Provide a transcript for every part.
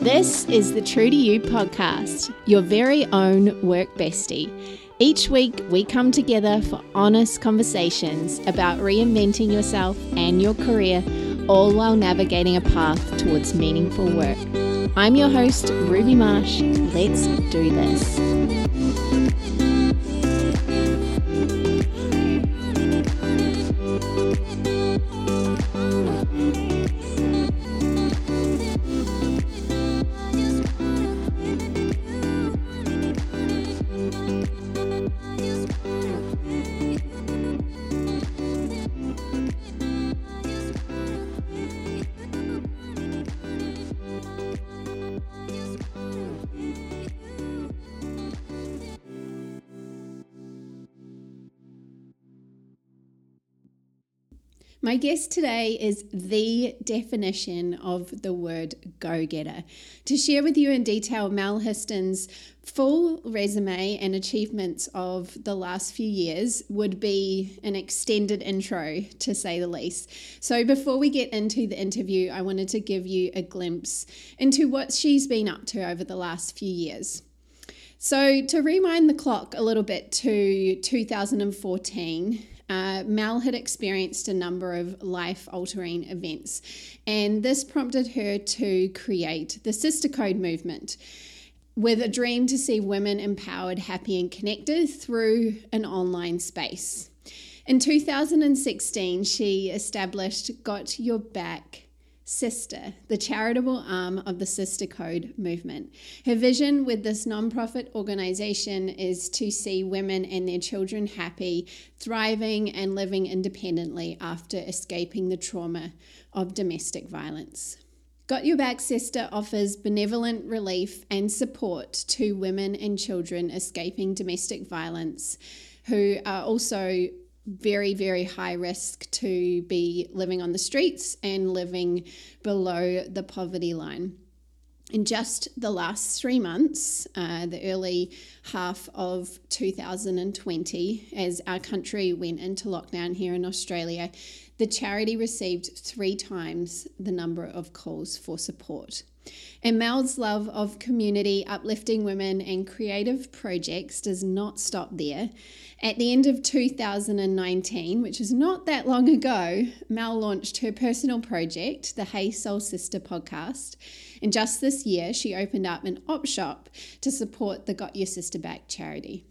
This is the True to You podcast, your very own work bestie. Each week, we come together for honest conversations about reinventing yourself and your career, all while navigating a path towards meaningful work. I'm your host, Ruby Marsh. Let's do this. My guest today is the definition of the word go getter. To share with you in detail Mel Histon's full resume and achievements of the last few years would be an extended intro, to say the least. So, before we get into the interview, I wanted to give you a glimpse into what she's been up to over the last few years. So, to rewind the clock a little bit to 2014, uh, Mel had experienced a number of life altering events, and this prompted her to create the Sister Code movement with a dream to see women empowered, happy, and connected through an online space. In 2016, she established Got Your Back Sister, the charitable arm of the Sister Code movement. Her vision with this nonprofit organization is to see women and their children happy, thriving, and living independently after escaping the trauma of domestic violence. Got Your Back Sister offers benevolent relief and support to women and children escaping domestic violence who are also very, very high risk to be living on the streets and living below the poverty line. In just the last three months, uh, the early half of 2020, as our country went into lockdown here in Australia, the charity received three times the number of calls for support. And Mel's love of community, uplifting women, and creative projects does not stop there. At the end of 2019, which is not that long ago, Mel launched her personal project, the Hey Soul Sister podcast. And just this year, she opened up an op shop to support the Got Your Sister Back charity.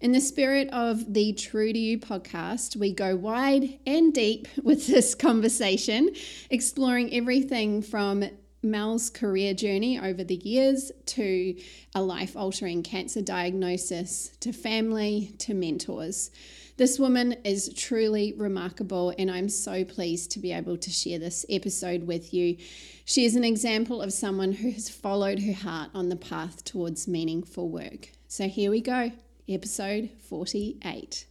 In the spirit of the True to You podcast, we go wide and deep with this conversation, exploring everything from Mel's career journey over the years to a life altering cancer diagnosis to family to mentors. This woman is truly remarkable, and I'm so pleased to be able to share this episode with you. She is an example of someone who has followed her heart on the path towards meaningful work. So here we go, episode 48.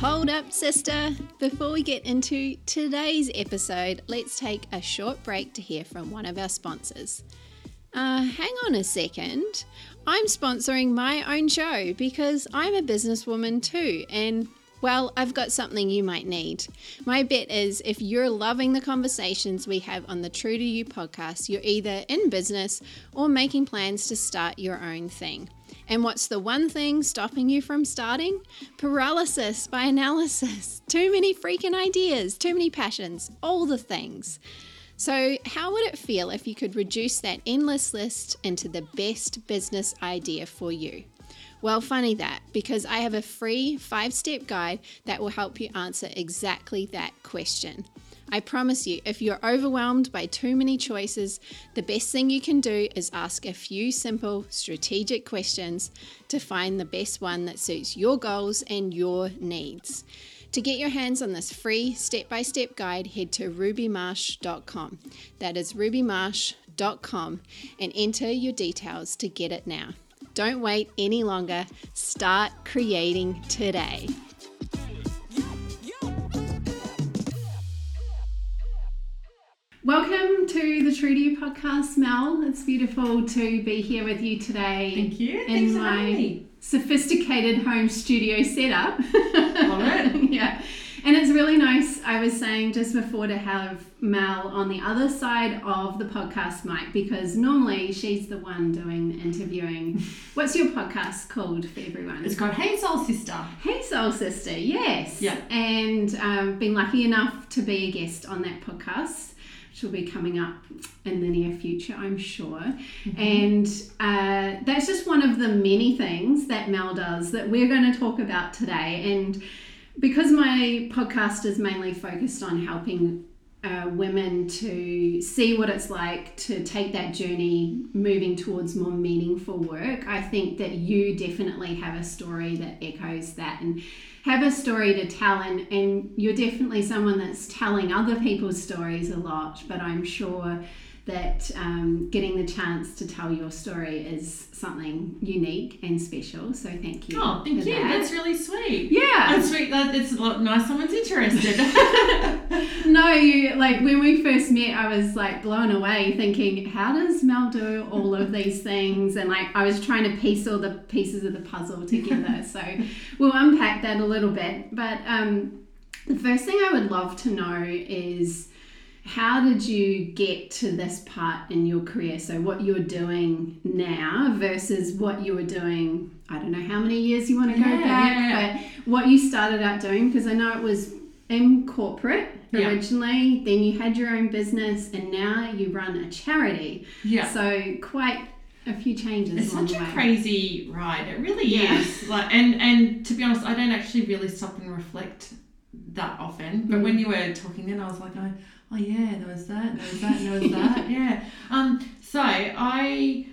Hold up, sister! Before we get into today's episode, let's take a short break to hear from one of our sponsors. Uh, hang on a second. I'm sponsoring my own show because I'm a businesswoman too, and well, I've got something you might need. My bet is if you're loving the conversations we have on the True to You podcast, you're either in business or making plans to start your own thing. And what's the one thing stopping you from starting? Paralysis by analysis. Too many freaking ideas, too many passions, all the things. So, how would it feel if you could reduce that endless list into the best business idea for you? Well, funny that, because I have a free five step guide that will help you answer exactly that question. I promise you, if you're overwhelmed by too many choices, the best thing you can do is ask a few simple strategic questions to find the best one that suits your goals and your needs. To get your hands on this free step by step guide, head to rubymarsh.com. That is rubymarsh.com and enter your details to get it now. Don't wait any longer. Start creating today. Welcome to the True to You podcast, Mel. It's beautiful to be here with you today. Thank you. In Thanks for my having me. Sophisticated home studio setup. Love it. yeah. And it's really nice, I was saying just before, to have Mel on the other side of the podcast mic because normally she's the one doing the interviewing. What's your podcast called for everyone? It's called Hey Soul Sister. Hey Soul Sister, yes. Yeah. And um, been lucky enough to be a guest on that podcast. Will be coming up in the near future, I'm sure. And uh, that's just one of the many things that Mel does that we're going to talk about today. And because my podcast is mainly focused on helping uh, women to see what it's like to take that journey moving towards more meaningful work, I think that you definitely have a story that echoes that and have a story to tell. And, and you're definitely someone that's telling other people's stories a lot, but I'm sure that um, getting the chance to tell your story is something unique and special. So thank you. Oh, thank you. that. That's really sweet. yeah. That's sweet. That it's a lot nice. Someone's interested. No, you like when we first met, I was like blown away, thinking, how does Mel do all of these things? And like I was trying to piece all the pieces of the puzzle together. so we'll unpack that a little bit. But um, the first thing I would love to know is how did you get to this part in your career? So what you're doing now versus what you were doing. I don't know how many years you want to go Yeah, back, yeah, yeah. but what you started out doing because I know it was in corporate originally, then you had your own business, and now you run a charity. yeah. So quite a few changes It's such a way. crazy ride. It really is. Like, and and to be honest, I don't actually really stop and reflect that often. But Mm. when you were talking, then I was like, oh, oh yeah, there was that, there was that, there was that. Yeah. Um. So I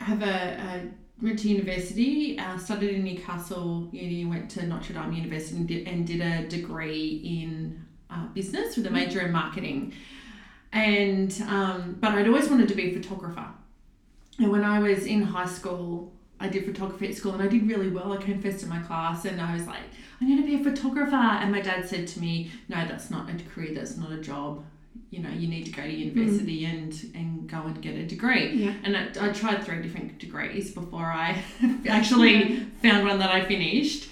have a. a Went to university, uh, studied in Newcastle Uni, went to Notre Dame University and did, and did a degree in uh, business with a major in marketing. And um, but I'd always wanted to be a photographer. And when I was in high school, I did photography at school and I did really well. I came first in my class and I was like, I'm going to be a photographer. And my dad said to me, No, that's not a career, that's not a job. You know, you need to go to university and, and go and get a degree. Yeah. And I, I tried three different degrees before I actually found one that I finished.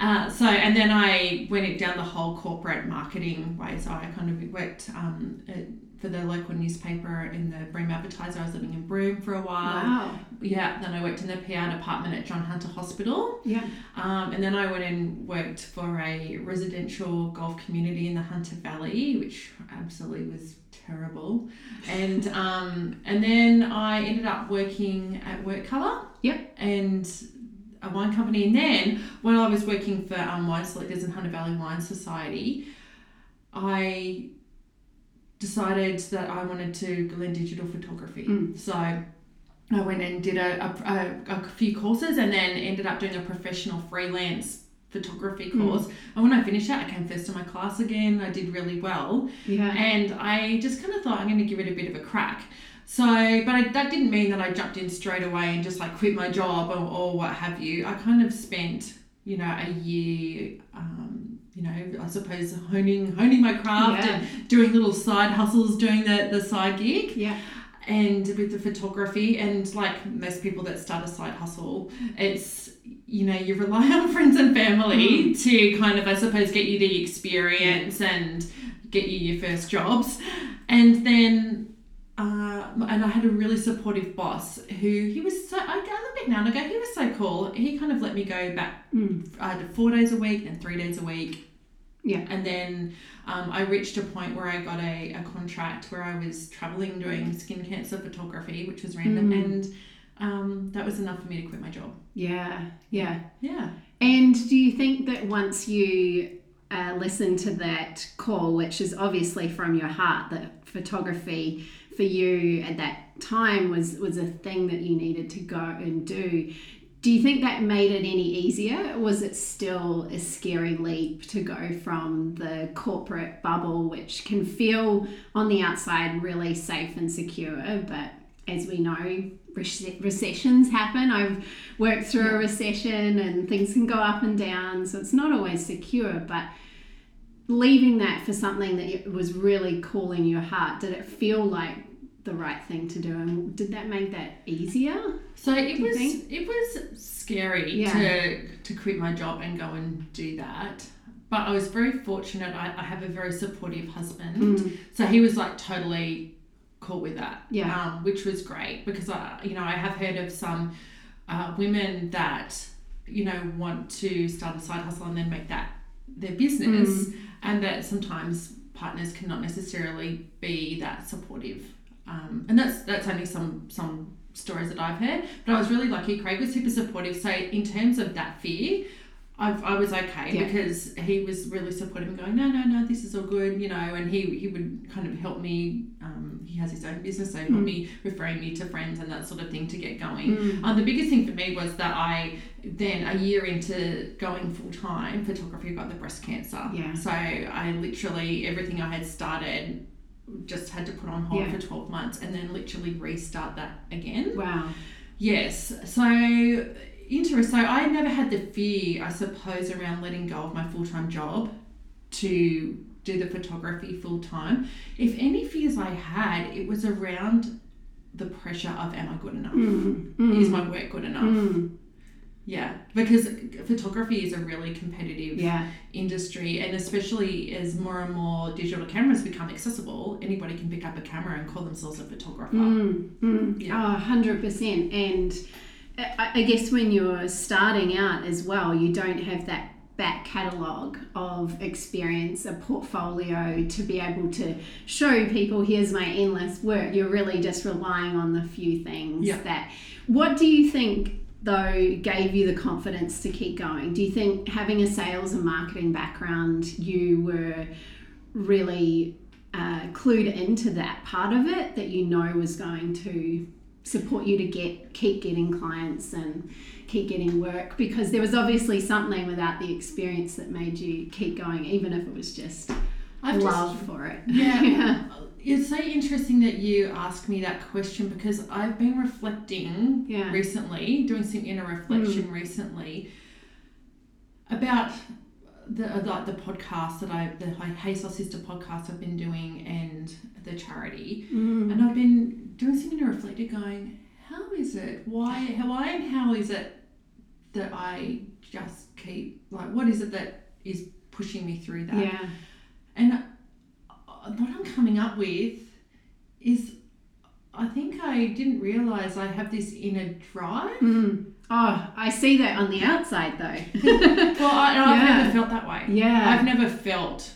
Uh, so, and then I went down the whole corporate marketing way. So I kind of worked um, at, for the local newspaper in the Broome Advertiser. I was living in Broome for a while. Wow. Yeah, then I worked in the PR department at John Hunter Hospital. Yeah. Um, and then I went and worked for a residential golf community in the Hunter Valley, which absolutely was terrible. And um, and then I ended up working at Work Colour. Yep. And a wine company. And then when I was working for um, Wine Selectors and Hunter Valley Wine Society, I decided that I wanted to learn digital photography. Mm. So I went and did a, a, a, a few courses and then ended up doing a professional freelance photography Mm. course. And when I finished that, I came first in my class again. I did really well. Yeah. And I just kind of thought I'm going to give it a bit of a crack. So, but I, that didn't mean that I jumped in straight away and just like quit my job or, or what have you. I kind of spent, you know, a year, um, you know, I suppose honing honing my craft Yeah. and doing little side hustles, doing the the side gig Yeah. and with the photography and like most people that start a side hustle it's you know you rely on friends and family mm-hmm. to kind of i suppose get you the experience and get you your first jobs and then and I had a really supportive boss who he was so I, I look back now and I go he was so cool he kind of let me go back Mm. I did four days a week and three days a week Yeah. and then um, I reached a point where I got a, a contract where I was traveling doing skin cancer photography, which was random, Mm. and um, that was enough for me to quit my job. Yeah. Yeah. Yeah. And do you think that once you uh, listen to that call, which is obviously from your heart, that photography for you at that time was was a thing that you needed to go and do. Do you think that made it any easier? Or was it still a scary leap to go from the corporate bubble, which can feel on the outside really safe and secure, but as we know, recessions happen. I've worked through a recession and things can go up and down, so it's not always secure. But leaving that for something that was really calling your heart, did it feel like the right thing to do? And did that make that easier? So it was think? it was scary Yeah. to to quit my job and go and do that. but I was very fortunate. I, I have a very supportive husband, Mm. so he was like totally cool with that. Yeah. um, which was great because I, you know, I have heard of some uh, women that you know want to start a side hustle and then make that their business, Mm. And that sometimes partners cannot necessarily be that supportive. Um, and that's that's only some some stories that I've heard. But I was really lucky. Craig was super supportive. So in terms of that fear, I've, I was okay Yeah. because he was really supportive and going, no, no, no, this is all good, you know. And he he would kind of help me. Um, he has his own business, so he helped Mm. me referring me to friends and that sort of thing to get going. Mm. Um, the biggest thing for me was that I then a year into going full time photography got the breast cancer. Yeah. So I literally everything I had started just had to put on hold Yeah. for 12 months and then literally restart that again. Wow. Yes. So interesting. So I never had the fear, I suppose, around letting go of my full time job to do the photography full time. If any fears I had, it was around the pressure of am I good enough? Mm. Mm. Is my work good enough? Mm. Yeah, because photography is a really competitive Yeah. industry, and especially as more and more digital cameras become accessible, anybody can pick up a camera and call themselves a photographer. Mm, mm. Yeah. Oh, 100%. And I, guess when you're starting out as well, you don't have that back catalogue of experience, a portfolio to be able to show people, here's my endless work. You're really just relying on the few things Yeah. that. What do you think? Though gave you the confidence to keep going. Do you think having a sales and marketing background, you were really uh, clued into that part of it that you know was going to support you to get keep getting clients and keep getting work because there was obviously something without the experience that made you keep going even if it was just I've love just for it Yeah. yeah It's so interesting that you ask me that question because I've been reflecting Yeah. recently, doing some inner reflection recently about the uh, like the podcast that I the Hey Soul Sister podcast I've been doing and the charity, Mm. and I've been doing some inner reflecting, going, how is it? Why? Why and how is it that I just keep like what is it that is pushing me through that? yeah And uh, what I'm coming up with is I think I didn't realize I have this inner drive. Mm. oh i see that on the outside though Well, I, i've Yeah. never felt that way. yeah I've never felt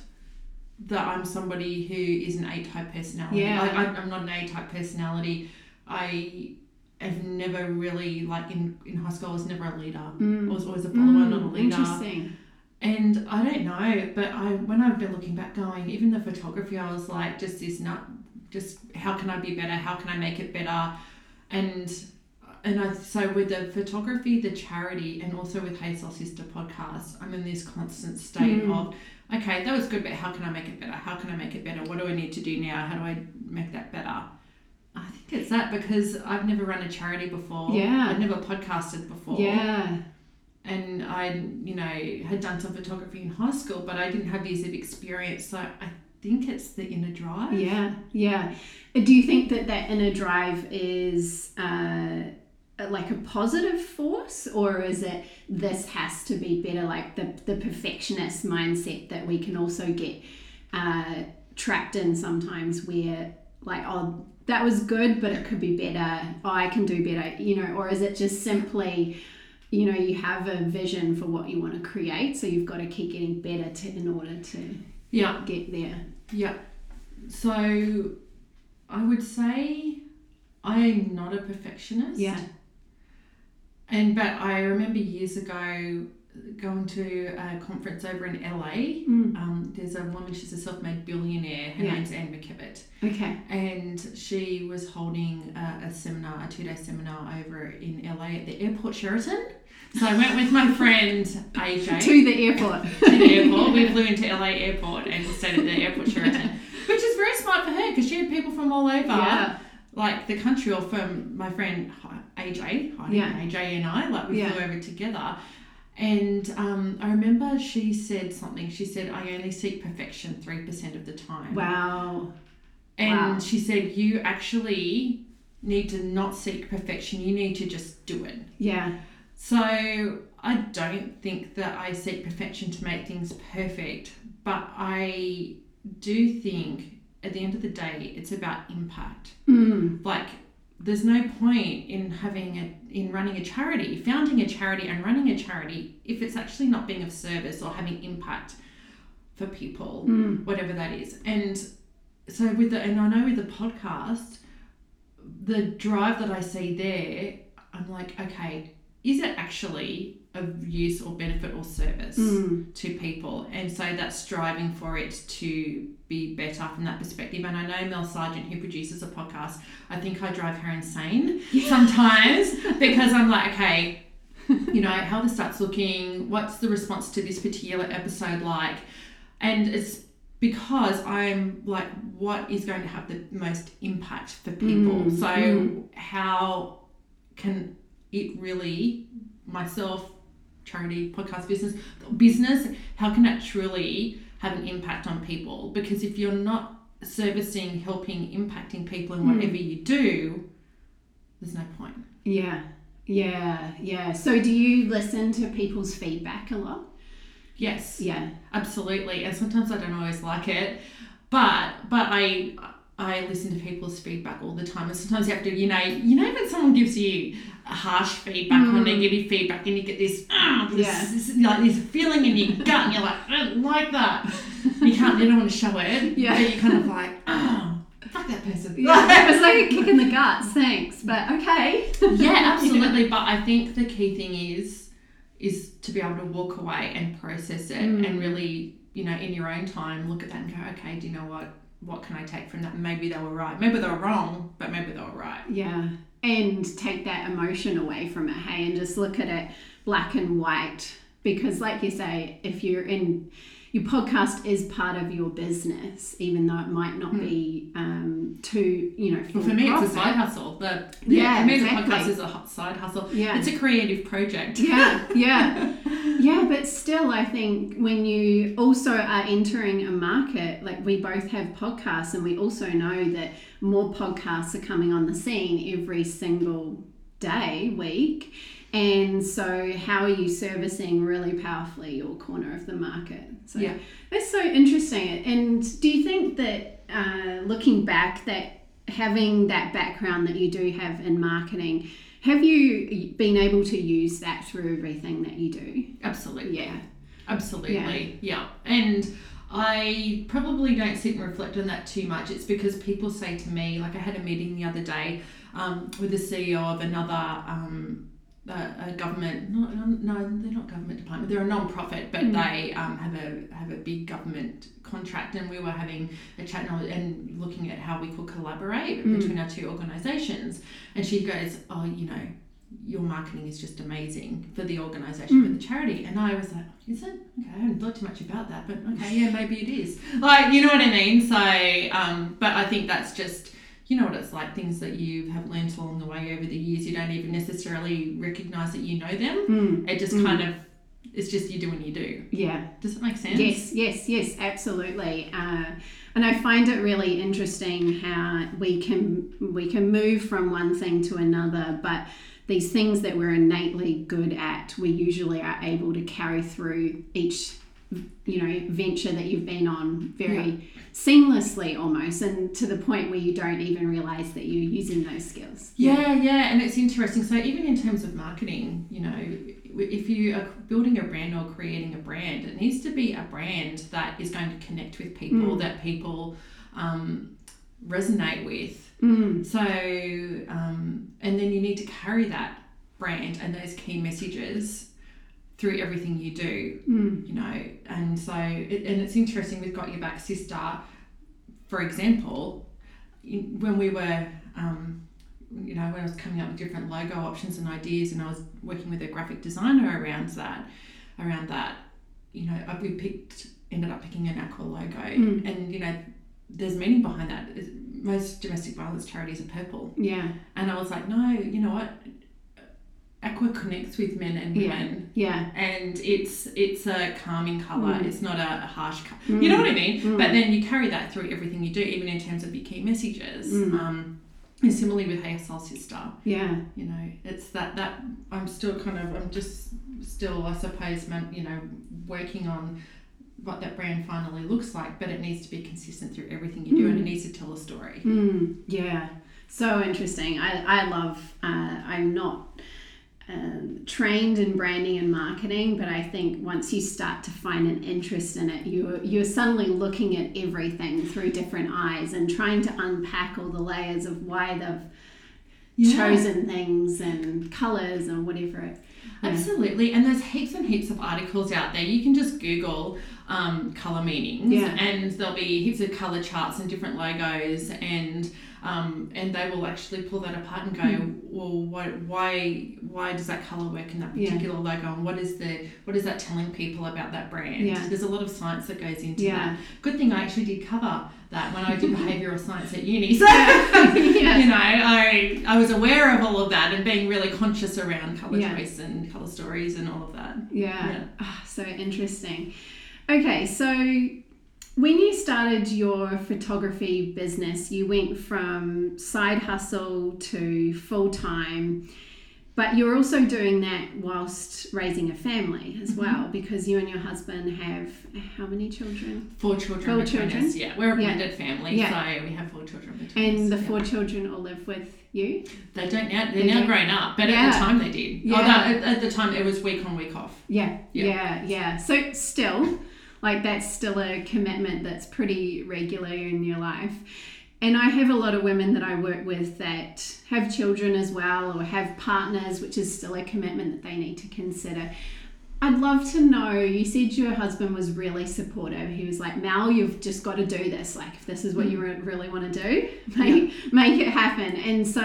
that I'm somebody who is an A type personality. Yeah. Like, I, I'm not an A type personality. I have never really, like in, in high school, I was never a leader. Mm. I was always a follower, not a Mm, leader. interesting And I don't know, but I when I've been looking back, going even the photography, I was like, just this nut, just how can I be better? How can I make it better? And and I so with the photography, the charity, and also with Hey Soul Sister podcast, I'm in this constant state Mm. of okay, that was good, but how can I make it better? How can I make it better? What do I need to do now? How do I make that better? I think it's that because I've never run a charity before. Yeah. I've never podcasted before yeah and I, you know, had done some photography in high school, but I didn't have years of experience. So I think it's the inner drive. Yeah, yeah. Do you think that that inner drive is uh, like a positive force, or is it this has to be better, like the the perfectionist mindset that we can also get uh, trapped in sometimes, where like oh that was good, but it could be better. Oh, I can do better, you know, or is it just simply you know you have a vision for what you want to create so you've got to keep getting better to in order to Yeah, get there yeah. So I would say I'm not a perfectionist. yeah And but I remember years ago going to a conference over in LA. Mm. Um, there's a woman, she's a self-made billionaire. Her Yeah. name's Anne McKibbett. okay and she was holding a, a seminar, a two-day seminar over in LA at the airport Sheraton. So I went with my friend AJ to the airport. to the airport. We flew into LA airport and stayed at the airport Sheraton, which is very smart for her because she had people from all over, yeah, like the country, or from my friend AJ, Heidi, Yeah. AJ and I, like we Yeah. flew over together. And um, I remember she said something. She said, "I only seek perfection three percent of the time." wow. And Wow. she said, You actually need to not seek perfection, you need to just do it. Yeah, So I don't think that I seek perfection to make things perfect, but I do think at the end of the day, it's about impact. Mm. Like, there's no point in having a in running a charity, founding a charity and running a charity if it's actually not being of service or having impact for people, Mm. whatever that is. And so with the and I know with the podcast, the drive that I see there, I'm like, okay, is it actually of use or benefit or service Mm. to people? And so that's striving for it to be better from that perspective. And I know Mel Sargent, who produces a podcast, I think I drive her insane sometimes because I'm like, okay, you know, how the stats looking, what's the response to this particular episode like? And it's because I'm like, what is going to have the most impact for people? Mm, so, mm. how can it really, myself, charity, podcast business, business, how can it truly have an impact on people? Because if you're not servicing, helping, impacting people in Mm. whatever you do, there's no point. Yeah, yeah, yeah. So, do you listen to people's feedback a lot? Yes. Yeah. Absolutely, and sometimes I don't always like it, but but I I listen to people's feedback all the time, and sometimes you have to you know you know when someone gives you harsh feedback or Mm. negative feedback, and you get this ah this, Yeah. this like this feeling in your gut, and you're like I don't like that. You can't you don't want to show it. Yeah. but you're kind of like oh fuck that person. Yeah, it was like a kick in the guts. Thanks, but okay. yeah, absolutely. But I think the key thing is is to be able to walk away and process it Mm. and really, you know, in your own time, look at that and go, okay, do you know what? What can I take from that? Maybe they were right. Maybe they were wrong, but maybe they were right. Yeah, and take that emotion away from it, hey, and just look at it black and white. Because, like you say, if you're in your podcast is part of your business, even though it might not be um, too, you know, Well, for me, it's a side hustle. The, Yeah, for me, exactly. the podcast is a hot side hustle. Yeah. It's a creative project. yeah, yeah, yeah. But still, I think when you also are entering a market, like we both have podcasts, and we also know that more podcasts are coming on the scene every single day, week. And so, how are you servicing really powerfully your corner of the market? So, Yeah. that's so interesting. And do you think that uh, looking back, that having that background that you do have in marketing, have you been able to use that through everything that you do? Absolutely. Yeah. Absolutely. Yeah. And I probably don't sit and reflect on that too much. It's because people say to me, like I had a meeting the other day um, with the CEO of another um, a, a government, no, no, they're not government department, they're a non-profit, but Mm. they um, have a have a big government contract, and we were having a chat and, I was- and looking at how we could collaborate Mm. between our two organisations. And she goes, "Oh, you know, your marketing is just amazing for the organisation, for the charity. And I was like, is it? Okay, I haven't thought too much about that, but okay, yeah, maybe it is. Like, you know what I mean? So, um, but I think that's just, you know what it's like, things that you have learnt along the way over the years, you don't even necessarily recognise that you know them. Mm. It just Mm. kind of, it's just you do what you do. Yeah. Does it make sense? Yes, yes, yes, absolutely. Uh, and I find it really interesting how we can we can move from one thing to another, but these things that we're innately good at, we usually are able to carry through each you know venture that you've been on very seamlessly almost and to the point where you don't even realize that you're using those skills Yeah, yeah, and it's interesting. So even in terms of marketing, you know, if you are building a brand or creating a brand, it needs to be a brand that is going to connect with people, Mm. that people um, resonate with. mm, So, um, and then you need to carry that brand and those key messages through everything you do mm, you know? And so it, and it's interesting we've got your back sister for example when we were um, you know when I was coming up with different logo options and ideas and I was working with a graphic designer around that around that you know I- we picked ended up picking an aqua logo. Mm. and you know there's meaning behind that. Most domestic violence charities are purple. Yeah. And I was like no you know what aqua connects with men and women yeah and it's it's a calming color. Mm. It's not a, a harsh color. Mm. You know what I mean? Mm. But then you carry that through everything you do, even in terms of your key messages. Mm. Um, And similarly with Hey Soul Sister, Yeah. you know, it's that that I'm still kind of I'm just still I suppose you know working on what that brand finally looks like, but it needs to be consistent through everything you do, and it needs to tell a story. Mm, yeah, so interesting. I, I love, uh, I'm not um, trained in branding and marketing, but I think once you start to find an interest in it, you're, you're suddenly looking at everything through different eyes and trying to unpack all the layers of why they've Yeah. chosen things and colors and whatever. It, yeah. Absolutely, and there's heaps and heaps of articles out there. You can just Google um, color meanings, Yeah. and there'll be heaps of color charts and different logos, and um, and they will actually pull that apart and go, well, why why why does that color work in that Hmm. Yeah. particular logo, and what is the what is that telling people about that brand? Yeah. There's a lot of science that goes into Yeah. that. Good thing I actually did cover that when I did behavioral science at uni. So Yeah. you know, I I was aware of all of that and being really conscious around color choice and color stories and all of that. Yeah. Yeah. Ah, so interesting. Okay, so when you started your photography business, you went from side hustle to full time, but you're also doing that whilst raising a family as mm-hmm. well because you and your husband have how many children? Four children Four children? us. Yeah, we're a Yeah. blended family, Yeah. so we have four children between And us. the yeah. four children all live with you? They don't now. They're They now don't? grown up, but Yeah. at the time they did. Yeah. Oh, at, at the time it was week on, week off. Yeah, Yeah. yeah, yeah. So still, like that's still a commitment that's pretty regular in your life. And I have a lot of women that I work with that have children as well or have partners, which is still a commitment that they need to consider. I'd love to know. You said your husband was really supportive. He was like, "Mal, you've just got to do this. Like, if this is what you mm. really want to do, make make it happen." And so,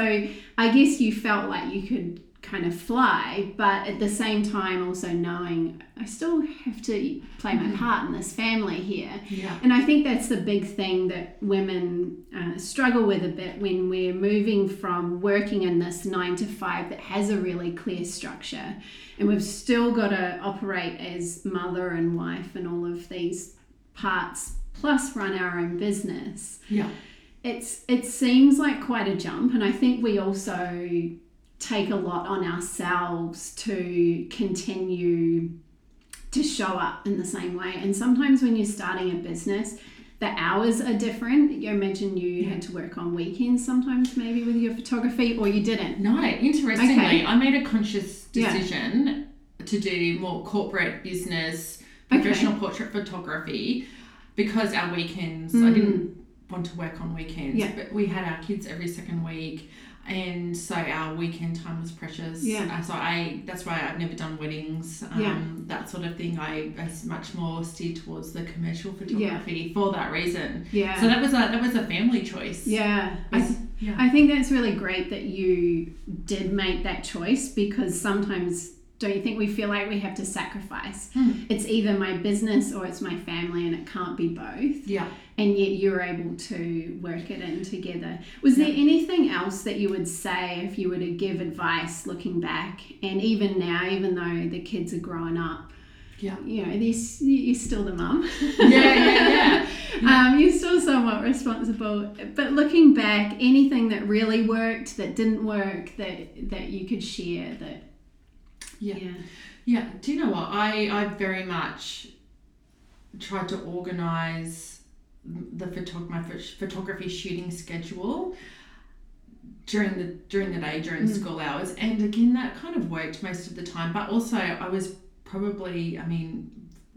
I guess you felt like you could kind of fly, but at the same time, also knowing I still have to play my part in this family here. Yeah. And I think that's the big thing that women uh, struggle with a bit when we're moving from working in this nine to five that has a really clear structure. And we've still got to operate as mother and wife and all of these parts, plus run our own business. Yeah. It's it seems like quite a jump, and I think we also take a lot on ourselves to continue to show up in the same way. And sometimes when you're starting a business, the hours are different. You imagine you had to work on weekends sometimes, maybe with your photography, or you didn't. No, interestingly, Okay. I made a conscious Yeah. decision to do more corporate business, Okay. professional portrait photography because our weekends, I Mm. didn't want to work on weekends, Yeah. but we had our kids every second week. And so our weekend time was precious. Yeah. Uh, so I, that's why I've never done weddings, um, Yeah. that sort of thing. I much more steer towards the commercial photography for that reason. Yeah. So that was a that was a family choice. yeah. I, It's- yeah. I think that's really great that you did make that choice because sometimes don't you think we feel like we have to sacrifice? Hmm. It's either my business or it's my family and it can't be both. yeah. And yet you're able to work it in together. Was there anything else that you would say if you were to give advice looking back and even now, even though the kids are growing up, Yeah. you know, these, you're still the mum. Yeah, yeah, yeah. um, you're still somewhat responsible. But looking back, anything that really worked, that didn't work, that that you could share, that Yeah. yeah, Yeah, do you know what? I, I very much tried to organise the photog- my photography shooting schedule during the during the day during Mm. school hours, and again that kind of worked most of the time. But also, I was probably, I mean.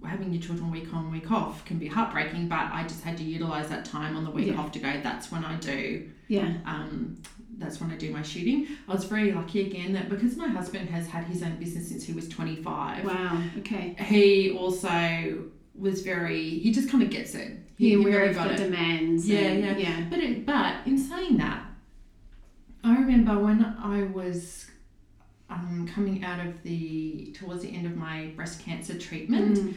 Having your children week on, week off can be heartbreaking, but I just had to utilize that time on the week Yeah. off to go. That's when I do yeah, um, that's when I do my shooting. I was very lucky again that because my husband has had his own business since he was 25, wow, okay. he also was very, he just kind of gets it. He, You're he really got the it. demands. Yeah, and- yeah. yeah, But, it, but in saying that, I remember when I was um, coming out of the, towards the end of my breast cancer treatment. Mm,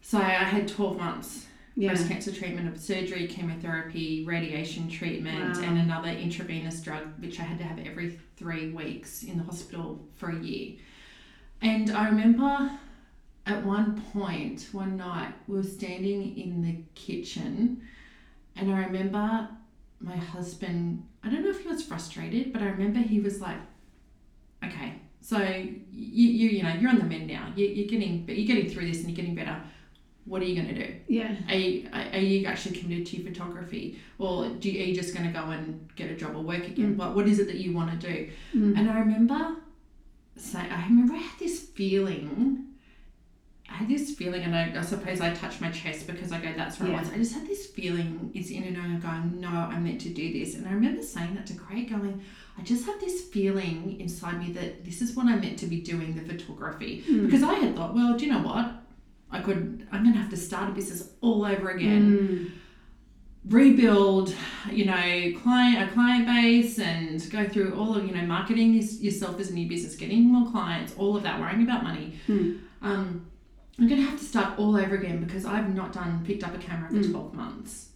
So I had 12 months yeah, breast cancer treatment of surgery, chemotherapy, radiation treatment, Wow. and another intravenous drug, which I had to have every three weeks in the hospital for a year. And I remember at one point, one night, we were standing in the kitchen, and I remember my husband, I don't know if he was frustrated, but I remember he was like, okay, so you, you, you know, you're on the mend now. You, you're getting, but you're getting through this and you're getting better. What are you going to do? Yeah. Are you, are you actually committed to photography, or do you, are you just going to go and get a job or work again? What What is it that you want to do? Mm. And I remember, say, I remember I had this feeling. I had this feeling, and I, I suppose I touched my chest because I go, "That's where Yeah. I was." I just had this feeling, it's in and out, and going, "No, I'm meant to do this." And I remember saying that to Craig, going, "I just have this feeling inside me that this is what I'm meant to be doing, the photography." Mm. Because I had thought, well, do you know what? I could. I'm going to have to start a business all over again Mm. rebuild you know client a client base and go through all of you know marketing this, yourself as a new business getting more clients all of that worrying about money Mm. um, i'm going to have to start all over again because i've not done picked up a camera for Mm. 12 months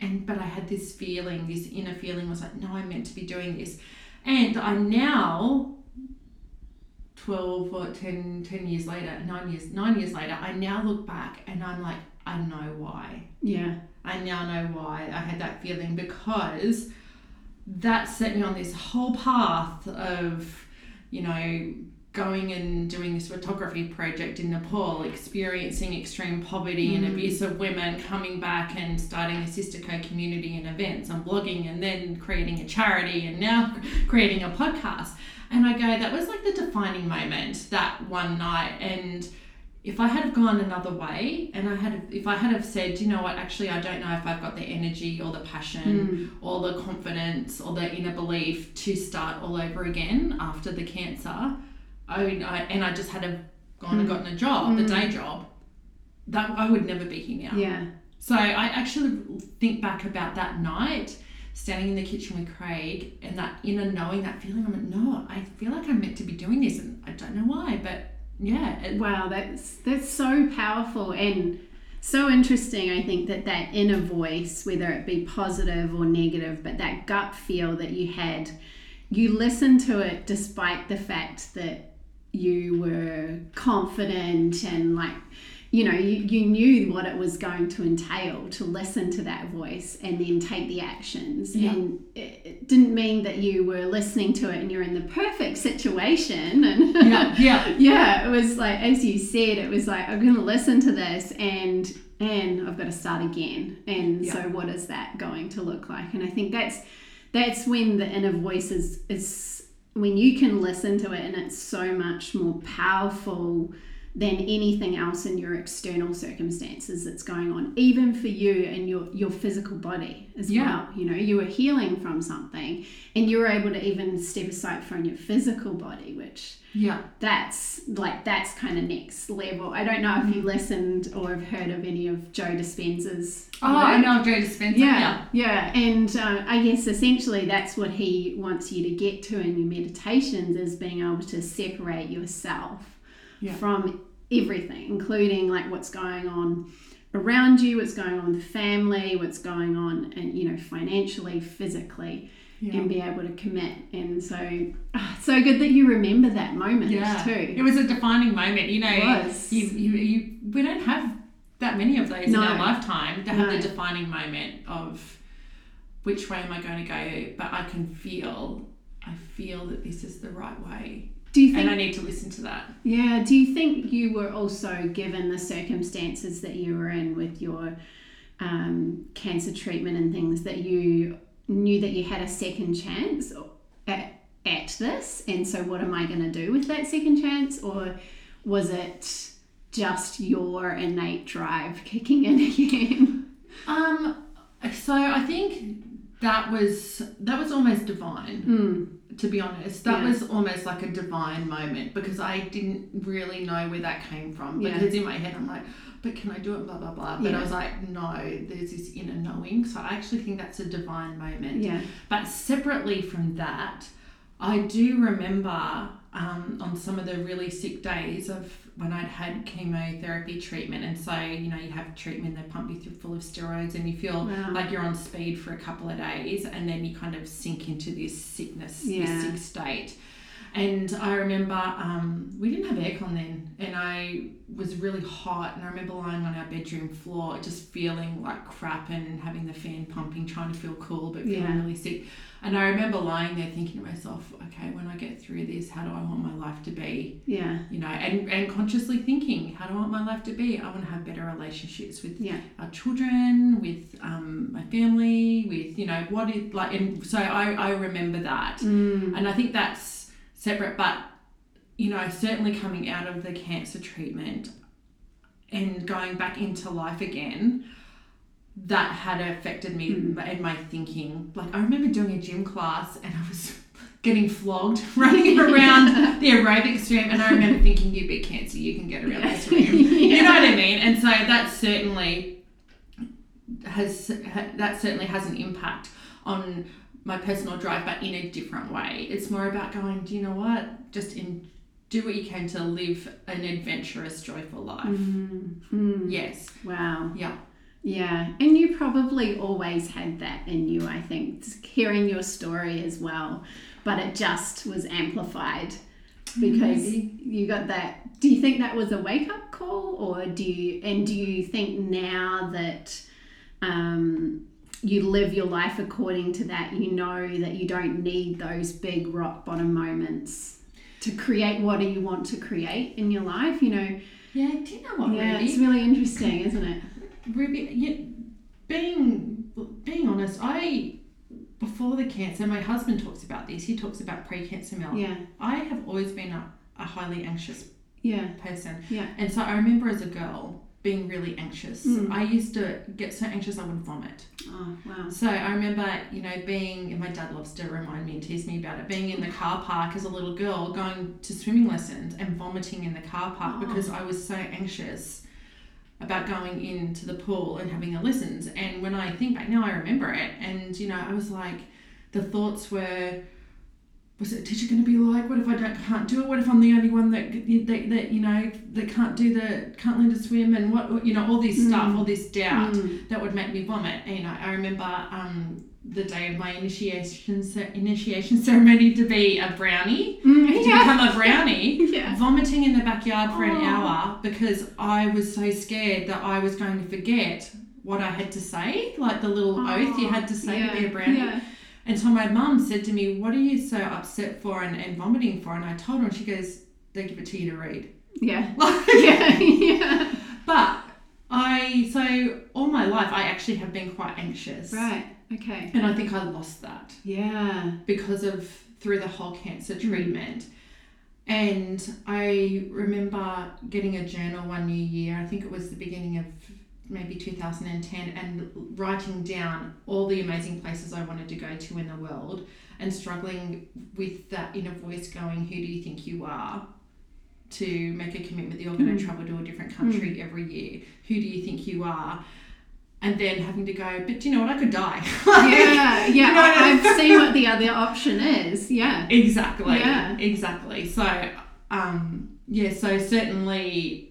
and but i had this feeling this inner feeling was like no i'm meant to be doing this and I'm now 12 or 10, 10 years later 9 years 9 years later i now look back and i'm like i know why Yeah. I now know why I had that feeling because that set me on this whole path of, you know, going and doing this photography project in Nepal, experiencing extreme poverty and Mm. abuse of women, coming back and starting a Sister Code community and events and blogging and then creating a charity and now creating a podcast. And I go, that was like the defining moment that one night. And if I had have gone another way and I had if I had have said, you know what, actually I don't know if I've got the energy or the passion Mm. or the confidence or the inner belief to start all over again after the cancer, I, I and I just had have gone and Mm. gotten a job, the Mm. day job, that I would never be here now. Yeah. So I actually think back about that night, standing in the kitchen with Craig, and that inner knowing, that feeling. I'm like, no, I feel like I'm meant to be doing this, and I don't know why, but yeah, it, Wow, that's that's so powerful and so interesting. I think that that inner voice, whether it be positive or negative, but that gut feel that you had, you listened to it despite the fact that you were confident and like you know you, you knew what it was going to entail to listen to that voice and then take the actions Yeah. and it, it didn't mean that you were listening to it and you're in the perfect situation and yeah, yeah, yeah it was like as you said it was like i'm going to listen to this and and i've got to start again and Yeah. so what is that going to look like and i think that's that's when the inner voice is is when you can listen to it and it's so much more powerful than anything else in your external circumstances that's going on even for you and your your physical body as Yeah. well you know you were healing from something and you were able to even step aside from your physical body which yeah. that's like that's kind of next level. I don't know if you listened or have heard of any of Joe Dispenza's. Oh, I know Joe Dispenza. Yeah, yeah, and uh, I guess essentially that's what he wants you to get to in your meditations is being able to separate yourself Yeah. from everything, including like what's going on around you, what's going on with the family, what's going on, and you know, financially, physically yeah. and be able to commit. And so, ah, so good that you remember that moment Yeah. too. It was a defining moment. You know, It was. You, you, you, we don't have that many of those in our lifetime to have No. the defining moment of which way am I going to go, but I can feel, I feel that this is the right way. Do you think? And I need to listen to that. yeah. Do you think you were also given the circumstances that you were in with your um, cancer treatment and things that you knew that you had a second chance at, at this, and so what am I going to do with that second chance, or was it just your innate drive kicking in again? Um, so I think that was that was almost divine. mm, to be honest. That Yeah. was almost like a divine moment because I didn't really know where that came from. Yeah. Because in my head, I'm like, but can I do it? Blah, blah, blah. But Yeah. I was like, no, there's this inner knowing. So I actually think that's a divine moment. yeah. But separately from that, I do remember um, on some of the really sick days of when I'd had chemotherapy treatment. And so, you know, you have treatment, they pump you through full of steroids and you feel Wow. like you're on speed for a couple of days and then you kind of sink into this sickness, Yeah. this sick state. And I remember um, we didn't have aircon then, and I was really hot. And I remember lying on our bedroom floor, just feeling like crap and having the fan pumping, trying to feel cool, but feeling Yeah. really sick. And I remember lying there thinking to myself, okay, when I get through this, how do I want my life to be? Yeah. You know, and, and consciously thinking, how do I want my life to be? I want to have better relationships with Yeah. our children, with um, my family, with, you know, what is like, and so I, I remember that. Mm. And I think that's separate, but you know, certainly coming out of the cancer treatment and going back into life again, that had affected me Mm. and my thinking. Like I remember doing a gym class and I was getting flogged running around the aerobics room, and I remember thinking, "You beat cancer, you can get around this room." You know what I mean? And so that certainly has ha- that certainly has an impact on my personal drive, but in a different way. It's more about going, do you know what? Just in do what you can to live an adventurous, joyful life. Mm. Mm. Yes. Wow. Yeah. Yeah, and you probably always had that in you, I think, hearing your story as well, but it just was amplified because Maybe. you got that. Do you think that was a wake up call, or do you, and do you think now that um, you live your life according to that, you know that you don't need those big rock bottom moments to create what do you want to create in your life? You know, Yeah. Do you know what, yeah, Ruby? it's really interesting, isn't it? Ruby, you, being being honest, I before the cancer, my husband talks about this. He talks about pre-cancer Mel. Yeah, I have always been a, a highly anxious yeah, person, yeah. and so I remember as a girl being really anxious. Mm. I used to get so anxious I would vomit. Oh wow. So I remember, you know, being, and my dad loves to remind me and tease me about it, being in the car park as a little girl, going to swimming lessons and vomiting in the car park Oh. because I was so anxious about going into the pool and having the lessons. And when I think back now, I remember it. And, you know, I was like, the thoughts were, was it teacher going to be like, what if I don't, can't do it? What if I'm the only one that, that, that you know, that can't do the, can't learn to swim? And what, you know, all this stuff, all this doubt Mm. that would make me vomit. And, you know, I remember um, the day of my initiation initiation ceremony to be a brownie, Mm, to yeah. become a brownie, Yeah. vomiting in the backyard for an Oh. hour because I was so scared that I was going to forget what I had to say, like the little oath you had to say yeah. to be a brownie. And so my mum said to me, What are you so upset for and, and vomiting for? And I told her, and she goes, They give it to you to read. Yeah. Like, Yeah. Yeah. But I, so all my life, I actually have been quite anxious. Right. Okay. And I think I lost that Yeah. because of through the whole cancer mm. treatment. And I remember getting a journal one new year, I think it was the beginning of maybe 2010, and writing down all the amazing places I wanted to go to in the world and struggling with that inner voice going, Who do you think you are? To make a commitment that you're going to travel to a different country every year. Who do you think you are? And then having to go, but do you know what? I could die. Yeah. Yeah. You know I mean? I've seen what the other option is. Yeah. Exactly. Yeah. Exactly. So, um, yeah. So certainly,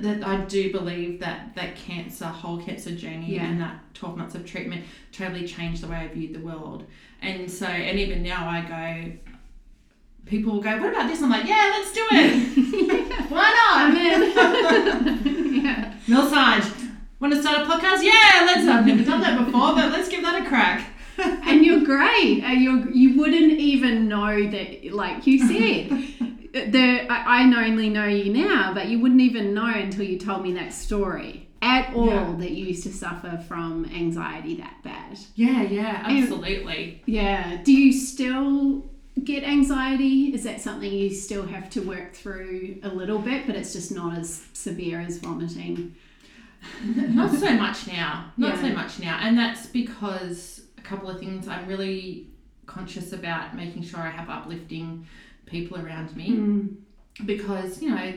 that I do believe that that cancer, whole cancer journey, Yeah. and that twelve months of treatment totally changed the way I viewed the world. And so, and even now, I go. People will go, "What about this?" I'm like, "Yeah, let's do it. Why not?" I'm in. yeah. Want to start a podcast? Yeah, let's. I've never done that before, but let's give that a crack. And you're great. Uh, and you you wouldn't even know that, like you said. the I, I only know you now, but you wouldn't even know until you told me that story at all Yeah. that you used to suffer from anxiety that bad. Yeah, yeah, And- absolutely. Yeah. Do you still get anxiety? Is that something you still have to work through a little bit, but it's just not as severe as vomiting? Not so much now. Not so much now. And that's because a couple of things I'm really conscious about making sure I have uplifting people around me Mm. because, you know,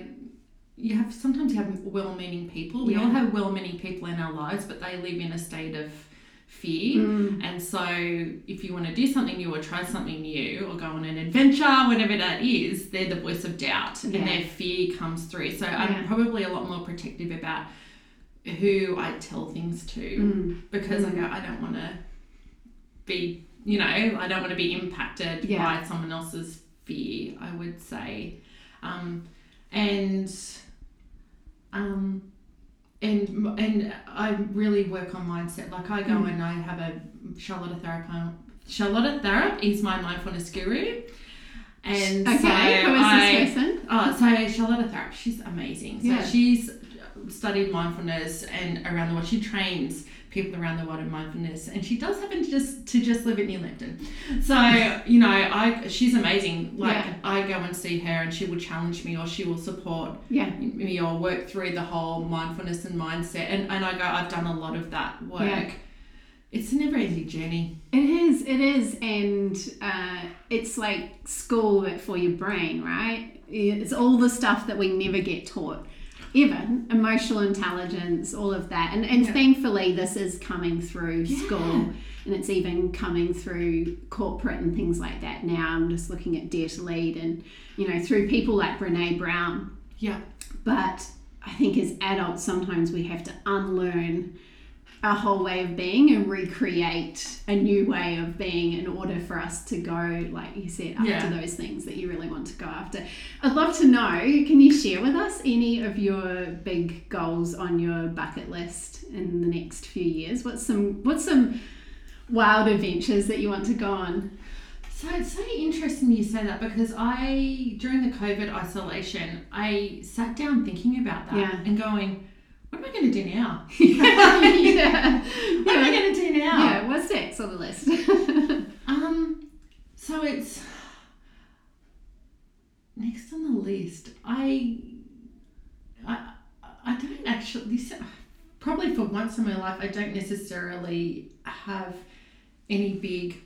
you have sometimes you have well-meaning people. We all have well-meaning people in our lives, but they live in a state of fear. Mm. And so, if you want to do something new or try something new or go on an adventure, whatever that is, they're the voice of doubt Yeah. and their fear comes through. So, Yeah. I'm probably a lot more protective about who I tell things to Mm. because I Mm. go, I don't want to be, you know, I don't want to be impacted Yeah. by someone else's fear, I would say. Um, and um, and and I really work on mindset. Like I go Mm. and I have a Charlotte therapy. Charlotte Therap is my mindfulness guru. And Okay, so who is this person? Oh, so Charlotte Tharp, she's amazing. So Yeah. she's studied mindfulness and around the world. She trains people around the world in mindfulness, and she does happen to just to just live at New Lambton. So you know, I she's amazing. Like Yeah. I go and see her, and she will challenge me, or she will support Yeah. me, or work through the whole mindfulness and mindset. And and I go, I've done a lot of that work. Yeah. It's a never ending journey. It is, it is, and uh, it's like school but for your brain, right? It's all the stuff that we never get taught, ever. Emotional intelligence, all of that, and and Yeah. thankfully this is coming through Yeah. school, and it's even coming through corporate and things like that. Now I'm just looking at Dare to Lead, and you know through people like Brene Brown, Yeah. but I think as adults, sometimes we have to unlearn our whole way of being and recreate a new way of being in order for us to go, like you said, after Yeah. those things that you really want to go after. I'd love to know can you share with us any of your big goals on your bucket list in the next few years? What's some what's some wild adventures that you want to go on? So it's so interesting you say that because I, during the COVID isolation, I sat down thinking about that Yeah. and going, what am I going to do now? yeah. What am I going to do now? yeah, what's next on the list? Um, so it's next on the list. I, I, I don't actually. This probably for once in my life, I don't necessarily have any big.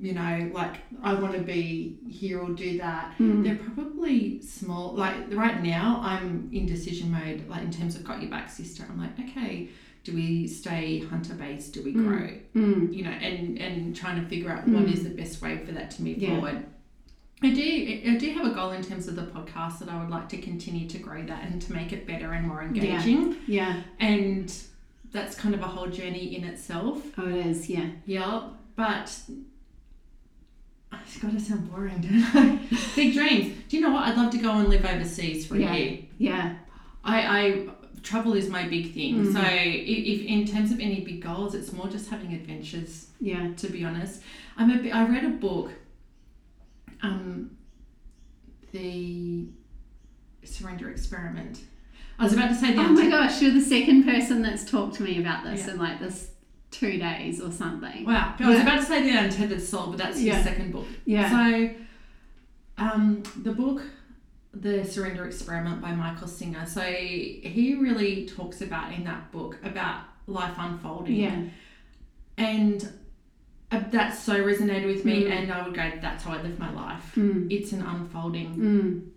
You know, like I want to be here or do that. Mm. They're probably small. Like right now, I'm in decision mode. Like in terms of got your back, sister. I'm like, okay, do we stay hunter based? Do we Mm. grow? Mm. you know, and and trying to figure out what Mm. is the best way for that to move Yeah. forward. I do I do have a goal in terms of the podcast that I would like to continue to grow that and to make it better and more engaging. Yeah. And that's kind of a whole journey in itself. Oh, it is. Yeah. Yeah. But it's got to sound boring, don't I? Big dreams. Do you know what? I'd love to go and live overseas for Yeah. a year. Yeah. I, I travel is my big thing. Mhm. So if, if in terms of any big goals, it's more just having adventures Yeah. to be honest. I'm a I read a book, um, the Surrender Experiment. I was about to say the Oh my gosh, you're the second person that's talked to me about this Yeah. in like this two days or something. Wow, I was Yeah. about to say the Untethered Soul, but that's Yeah. his second book. Yeah. So, um, the book, The Surrender Experiment by Michael Singer. So he really talks about in that book about life unfolding. Yeah. And uh, that so resonated with me, Mm. and I would go, that's how I live my life. Mm. It's an unfolding. Mm.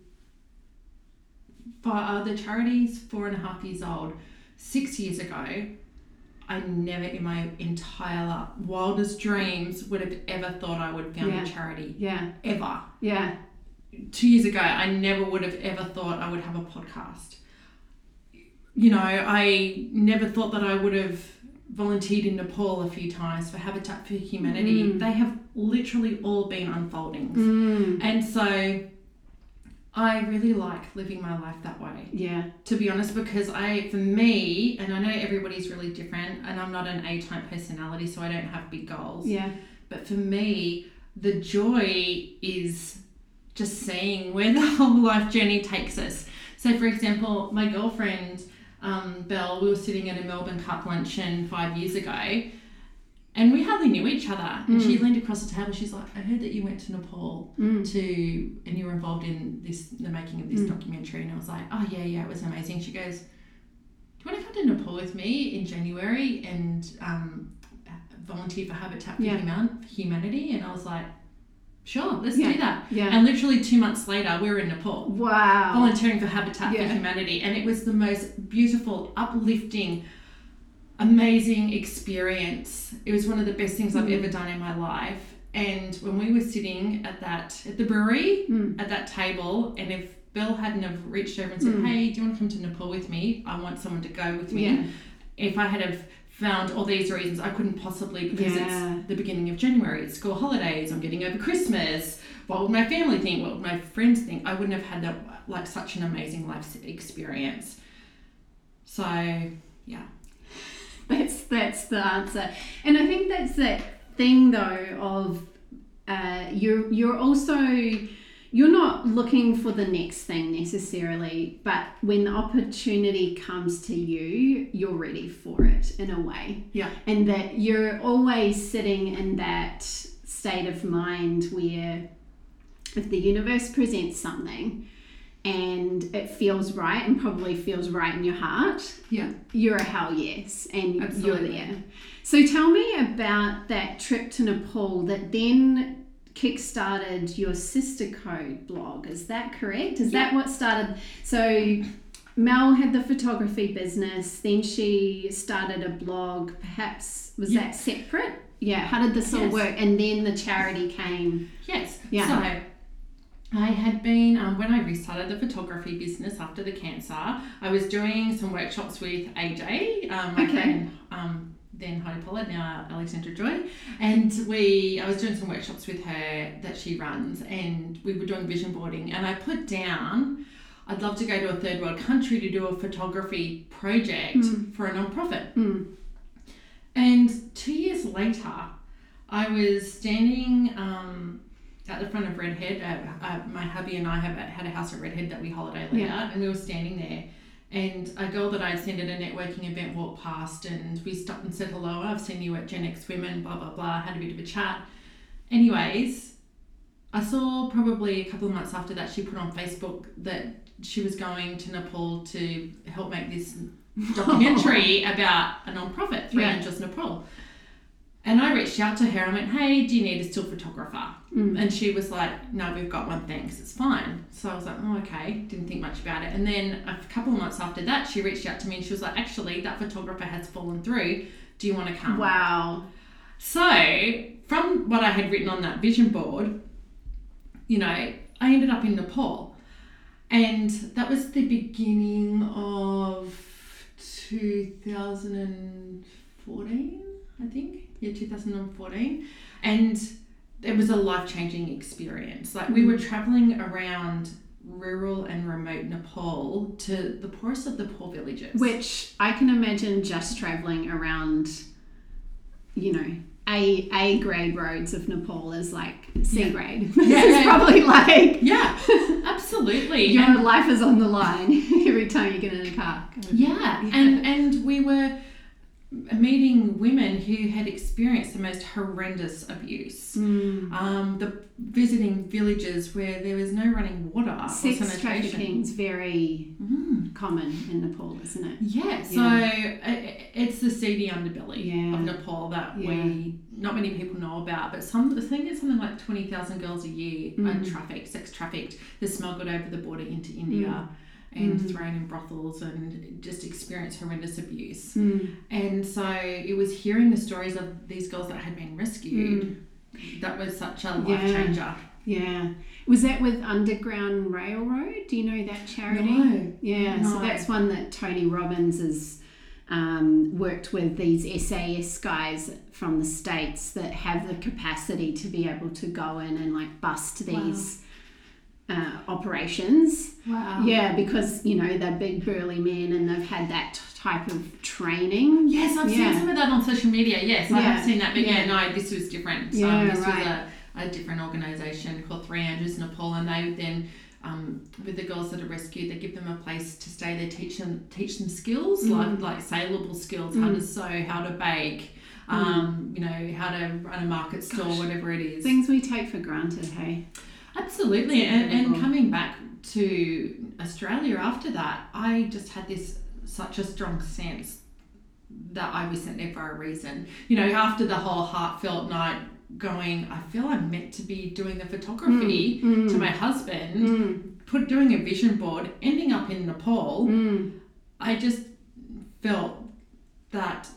But uh, the charity's four and a half years old. Six years ago, I never in my entire wildest dreams would have ever thought I would found Yeah. a charity. Yeah. Ever. Yeah. Two years ago, I never would have ever thought I would have a podcast. You know, I never thought that I would have volunteered in Nepal a few times for Habitat for Humanity. Mm. They have literally all been unfoldings. Mm. And so I really like living my life that way, Yeah. to be honest, because I, for me, and I know everybody's really different, and I'm not an A type personality, so I don't have big goals. Yeah. But for me, the joy is just seeing where the whole life journey takes us. So, for example, my girlfriend, um, Belle, we were sitting at a Melbourne Cup luncheon five years ago, and we hardly knew each other. And she leaned across the table. She's like, "I heard that you went to Nepal Mm. to, and you were involved in this, the making of this Mm. documentary." And I was like, "Oh yeah, yeah, it was amazing." She goes, "Do you want to come to Nepal with me in January and um, volunteer for Habitat for Yeah. Human- Humanity?" And I was like, "Sure, let's Yeah. do that." Yeah. And literally two months later, we were in Nepal Wow. volunteering for Habitat Yeah. for Humanity, and it was the most beautiful, uplifting, amazing experience. It was one of the best things I've Mm. ever done in my life. And when we were sitting at that at the brewery Mm. at that table, and if Bill hadn't have reached over and said, Mm. "Hey, do you want to come to Nepal with me? I want someone to go with me." Yeah. If I had have found all these reasons I couldn't possibly because Yeah. it's the beginning of January, it's school holidays, I'm getting over Christmas. What would my family think? What would my friends think? I wouldn't have had that like such an amazing life experience. So yeah, That's the answer, and I think that's that thing though of uh, you're you're also you're not looking for the next thing necessarily, but when the opportunity comes to you, you're ready for it in a way, yeah, and that you're always sitting in that state of mind where if the universe presents something and it feels right and probably feels right in your heart. Yeah. you're a hell yes and Absolutely. you're there. So tell me about that trip to nepal that then kick-started your sister code blog. Is that correct? Is that what started? So mel had the photography business then she started a blog. Perhaps was Yeah. that separate? Yeah how did this all work? And then the charity came. Yes. Yeah. So I had been, um, when I restarted the photography business after the cancer, I was doing some workshops with AJ, um, my Okay. friend, um, then Heidi Pollard, now Alexandra Joy. And we, I was doing some workshops with her that she runs, and we were doing vision boarding. And I put down, I'd love to go to a third world country to do a photography project for a non-profit. Mm. And two years later, I was standing um, at the front of Redhead. Uh, uh, my hubby and I have had a house at Redhead that we holiday let Yeah. out, and we were standing there. And a girl that I'd seen at a networking event walked past, and we stopped and said hello. I've seen you at Gen X Women, blah blah blah. Had a bit of a chat. Anyways, I saw probably a couple of months after that she put on Facebook that she was going to Nepal to help make this documentary about a non-profit, Three Yeah. Angels Nepal. And I reached out to her and went, hey, do you need a still photographer? Mm. And she was like, no, we've got one, thanks, it's fine. So I was like, oh, okay, didn't think much about it. And then a couple of months after that, she reached out to me and she was like, actually, that photographer has fallen through. Do you want to come? wow So, from what I had written on that vision board, you know, I ended up in Nepal. And that was the beginning of 2014, I think. Yeah, 2014. And it was a life changing experience. Like, we were mm-hmm. traveling around rural and remote Nepal to the poorest of the poor villages. Which I can imagine just traveling around, you know, A A grade roads of Nepal is like C Yeah. grade. Yeah, yeah. probably like yeah, absolutely. your And- life is on the line every time you get in a car. Yeah, and and we were meeting women who had experienced the most horrendous abuse. Mm. Um, the visiting villages where there was no running water Sex trafficking is very Mm. common in Nepal, isn't it? Yeah, so Yeah. i- i it's the seedy underbelly Yeah. of Nepal that Yeah. we not many people know about. But some I think it's something like twenty thousand girls a year are Mm. trafficked, sex trafficked. They're smuggled over the border into India and thrown in brothels and just experience horrendous abuse. Mm. And so it was hearing the stories of these girls that had been rescued that was such a life Mm. Yeah. changer. Yeah. Was that with Underground Railroad? Do you know that charity? No. Yeah, so that's one that Tony Robbins has um, worked with these SAS guys from the States that have the capacity to be able to go in and like bust these uh, operations. Wow. Yeah, because, you know, they're big burly men and they've had that t- type of training. Yes, I've Yeah. seen some of that on social media. Yes, I have seen that. But yeah, Yeah. no, this was different. Yeah, um, this right. was a, a different organisation called Three Angels Nepal, and they then. Um, with the girls that are rescued, they give them a place to stay. They teach them teach them skills Mm. like like saleable skills, how to sew, how to bake, um, you know, how to run a market store, whatever it is. Things we take for granted, hey? Absolutely. And, and coming back to Australia after that, I just had this such a strong sense that I was sent there for a reason. You know, after the whole heartfelt night going, I feel I'm meant to be doing the photography Mm, to my husband, Mm, put doing a vision board, ending up in Nepal. mm, I just felt that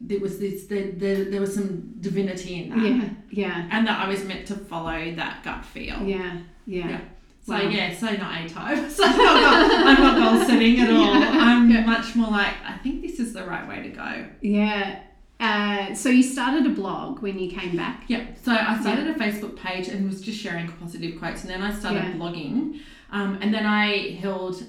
there was this there, there, there was some divinity in that. yeah, yeah, And that I was meant to follow that gut feel. yeah, yeah. Yeah. So Wow. yeah, so not A type. So I'm not, I'm not goal setting at all. I'm Yeah. much more like I think this is the right way to go. Yeah. Uh, so you started a blog when you came back. Yeah. So I started a Facebook page and was just sharing positive quotes, and then I started Yeah. blogging, um, and then I held.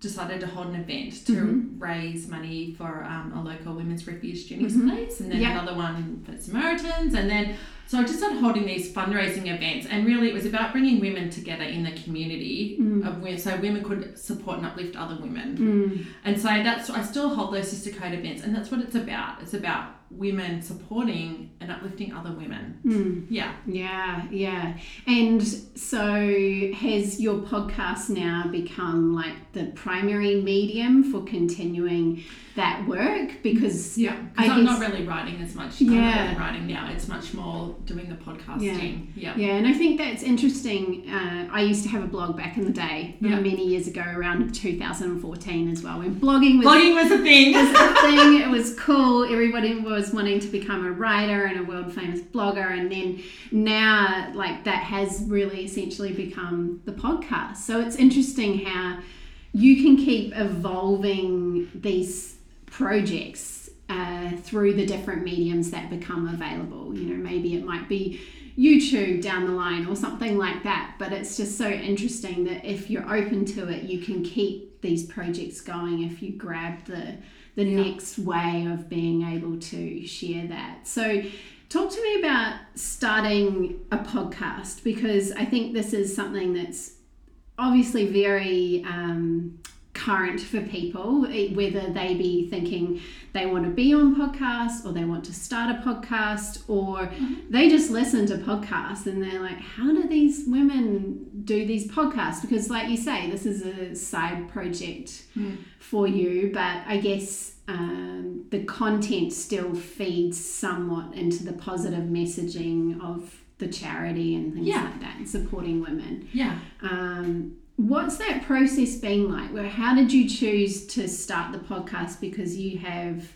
Decided to hold an event to Mhm. raise money for um, a local women's refuge Jenny's Mhm. place, and then Yeah. another one for Samaritans, and then so I just started holding these fundraising events, and really it was about bringing women together in the community Mm. of where so women could support and uplift other women. Mm. And so that's I still hold those sister code events, and that's what it's about. It's about women supporting and uplifting other women. Mm. Yeah. Yeah, yeah. And so has your podcast now become like the primary medium for continuing that work? Because Yeah. I I'm not really writing as much. Yeah. really writing now. It's much more doing the podcasting. Yeah. Yeah, and I think that's interesting. Uh, I used to have a blog back in the day, Yeah. many years ago, around 2014 as well, when blogging was Blogging was a thing. was a thing. It was cool. Everybody was wanting to become a writer and a world famous blogger, and then now, like that has really essentially become the podcast. So it's interesting how you can keep evolving these projects uh, through the different mediums that become available. You know, maybe it might be YouTube down the line or something like that. But it's just so interesting that if you're open to it, you can keep these projects going if you grab the the Yeah. next way of being able to share that. So talk to me about starting a podcast because I think this is something that's obviously very um, current for people, eh, whether they be thinking they want to be on podcast or they want to start a podcast or they just listen to podcasts and they're like, how do these women do these podcasts? Because, like you say, this is a side project Mm. for you, but I guess um, the content still feeds somewhat into the positive messaging of the charity and things Yeah. like that and supporting women. Yeah. Um, what's that process been like? Well, how did you choose to start the podcast? Because you have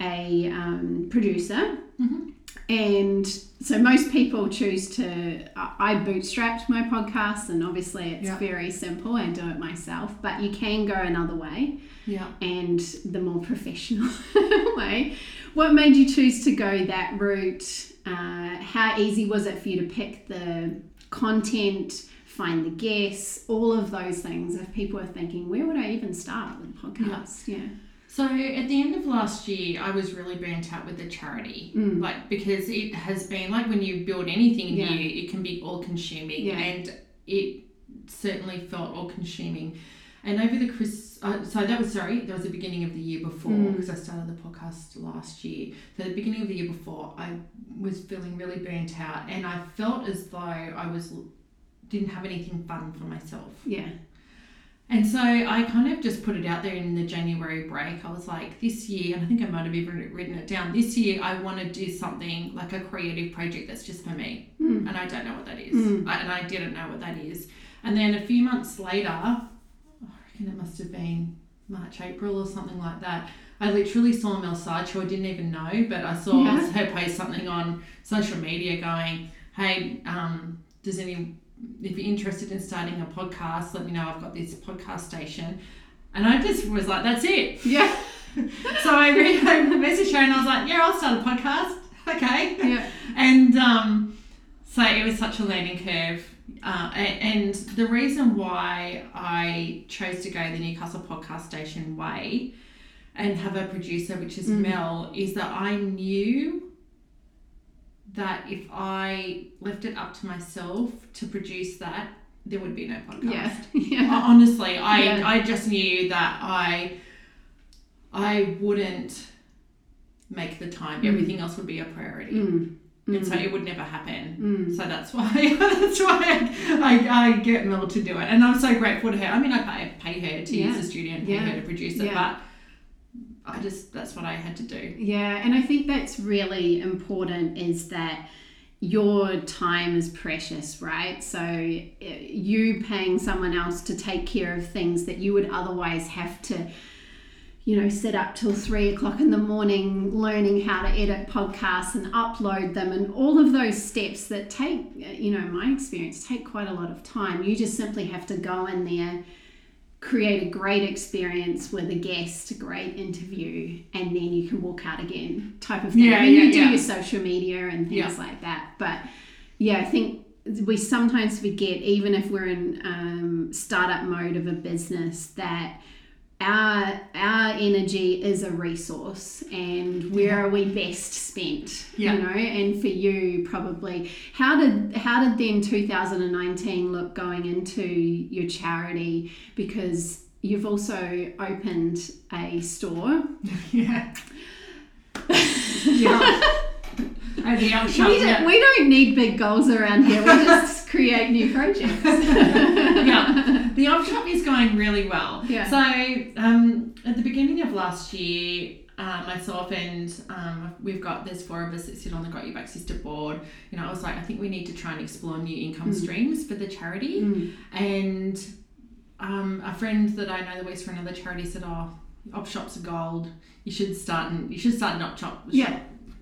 a um, producer, Mhm. and so most people choose to. I bootstrapped my podcast, and obviously it's Yeah. very simple. I do it myself, but you can go another way Yeah. and the more professional way. What made you choose to go that route? Uh, how easy was it for you to pick the content, find the guests, all of those things? If people are thinking, where would I even start with a podcast? Yeah. So at the end of last year, I was really burnt out with the charity, Mm. like because it has been like when you build anything Yeah. new, it can be all consuming, Yeah. and it certainly felt all consuming. And over the Chris, uh, so that was sorry, that was the beginning of the year before Mm. because I started the podcast last year. So the beginning of the year before, I was feeling really burnt out, and I felt as though I was didn't have anything fun for myself. Yeah. And so I kind of just put it out there in the January break. I was like, this year, and I think I might have even written it down. This year, I want to do something like a creative project that's just for me, Mm. and I don't know what that is, Mm. I, and I didn't know what that is. And then a few months later, I reckon it must have been March, April, or something like that. I literally saw Mel Sarge, who I didn't even know, but I saw Yeah. her post something on social media going, "Hey, um, does any if you're interested in starting a podcast, let me know. I've got this podcast station. And I just was like, that's it. Yeah. So I, re- I messaged her and I was like, yeah, I'll start a podcast. Okay. Yeah. And um, so it was such a learning curve. Uh, and the reason why I chose to go the Newcastle podcast station way and have a producer, which is Mm. Mel, is that I knew that if I left it up to myself to produce that, there would be no podcast. Yeah. Yeah. Honestly, I Yeah. I just knew that I I wouldn't make the time. Mm. Everything else would be a priority, Mm. and so Mm. it would never happen. Mm. So that's why that's why I, I get Mel to do it, and I'm so grateful to her. I mean, I pay, pay her to use the studio and pay Yeah. her to produce it, Yeah. but I just that's what I had to do. Yeah, and I think that's really important is that your time is precious, right? So uh, you paying someone else to take care of things that you would otherwise have to, you know, sit up till three o'clock in the morning learning how to edit podcasts and upload them and all of those steps that take, uh, you know, my experience take quite a lot of time. You just simply have to go in there create a great experience with a guest, a great interview, and then you can walk out again type of thing. Yeah, mean, yeah, you do yeah. your social media and things Yeah. like that. But yeah, I think we sometimes forget, even if we're in um, startup mode of a business, that our our energy is a resource and where are we best spent Yeah. you know and for you probably how did how did then 2019 look going into your charity because you've also opened a store yeah. yeah. The old shop, we, don't, yeah. we don't need big goals around here we just create new projects yeah, the op shop is going really well. Yeah. So um, at the beginning of last year, uh, myself and um, we've got there's four of us that sit on the Got Your Back Sister board. You know, I was like, I think we need to try and explore new income streams for the charity. Mm. And um, a friend that I know that works for another charity said, "Oh, op shops are gold. You should start and you should start an op shop. Yeah.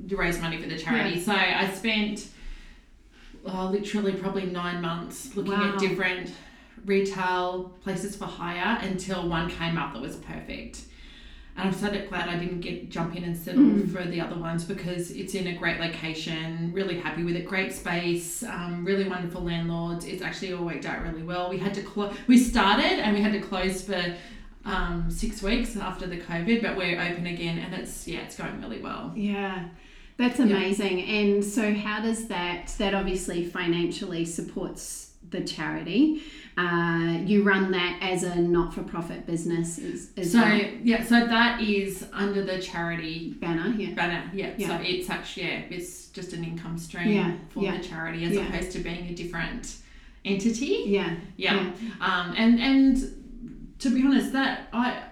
to raise money for the charity." So I spent oh, literally probably nine months looking Wow. at different retail places for hire until one came up that was perfect. And I'm so glad I didn't get jump in and settle Mm. for the other ones because it's in a great location. Really happy with it. Great space. Um, really wonderful landlords. It's actually all worked out really well. We had to close. We started and we had to close for um, six weeks after the COVID, but we're open again and it's yeah, it's going really well. Yeah, that's amazing. And so, how does that? That obviously financially supports the charity. Uh, you run that as a not-for-profit business, is, is So well. yeah, so that is under the charity banner. Yeah, banner. Yeah. Yeah. So it's actually yeah, it's just an income stream Yeah, for yeah. the charity as Yeah. opposed to being a different entity. yeah, Yeah. Um, and and to be honest, that I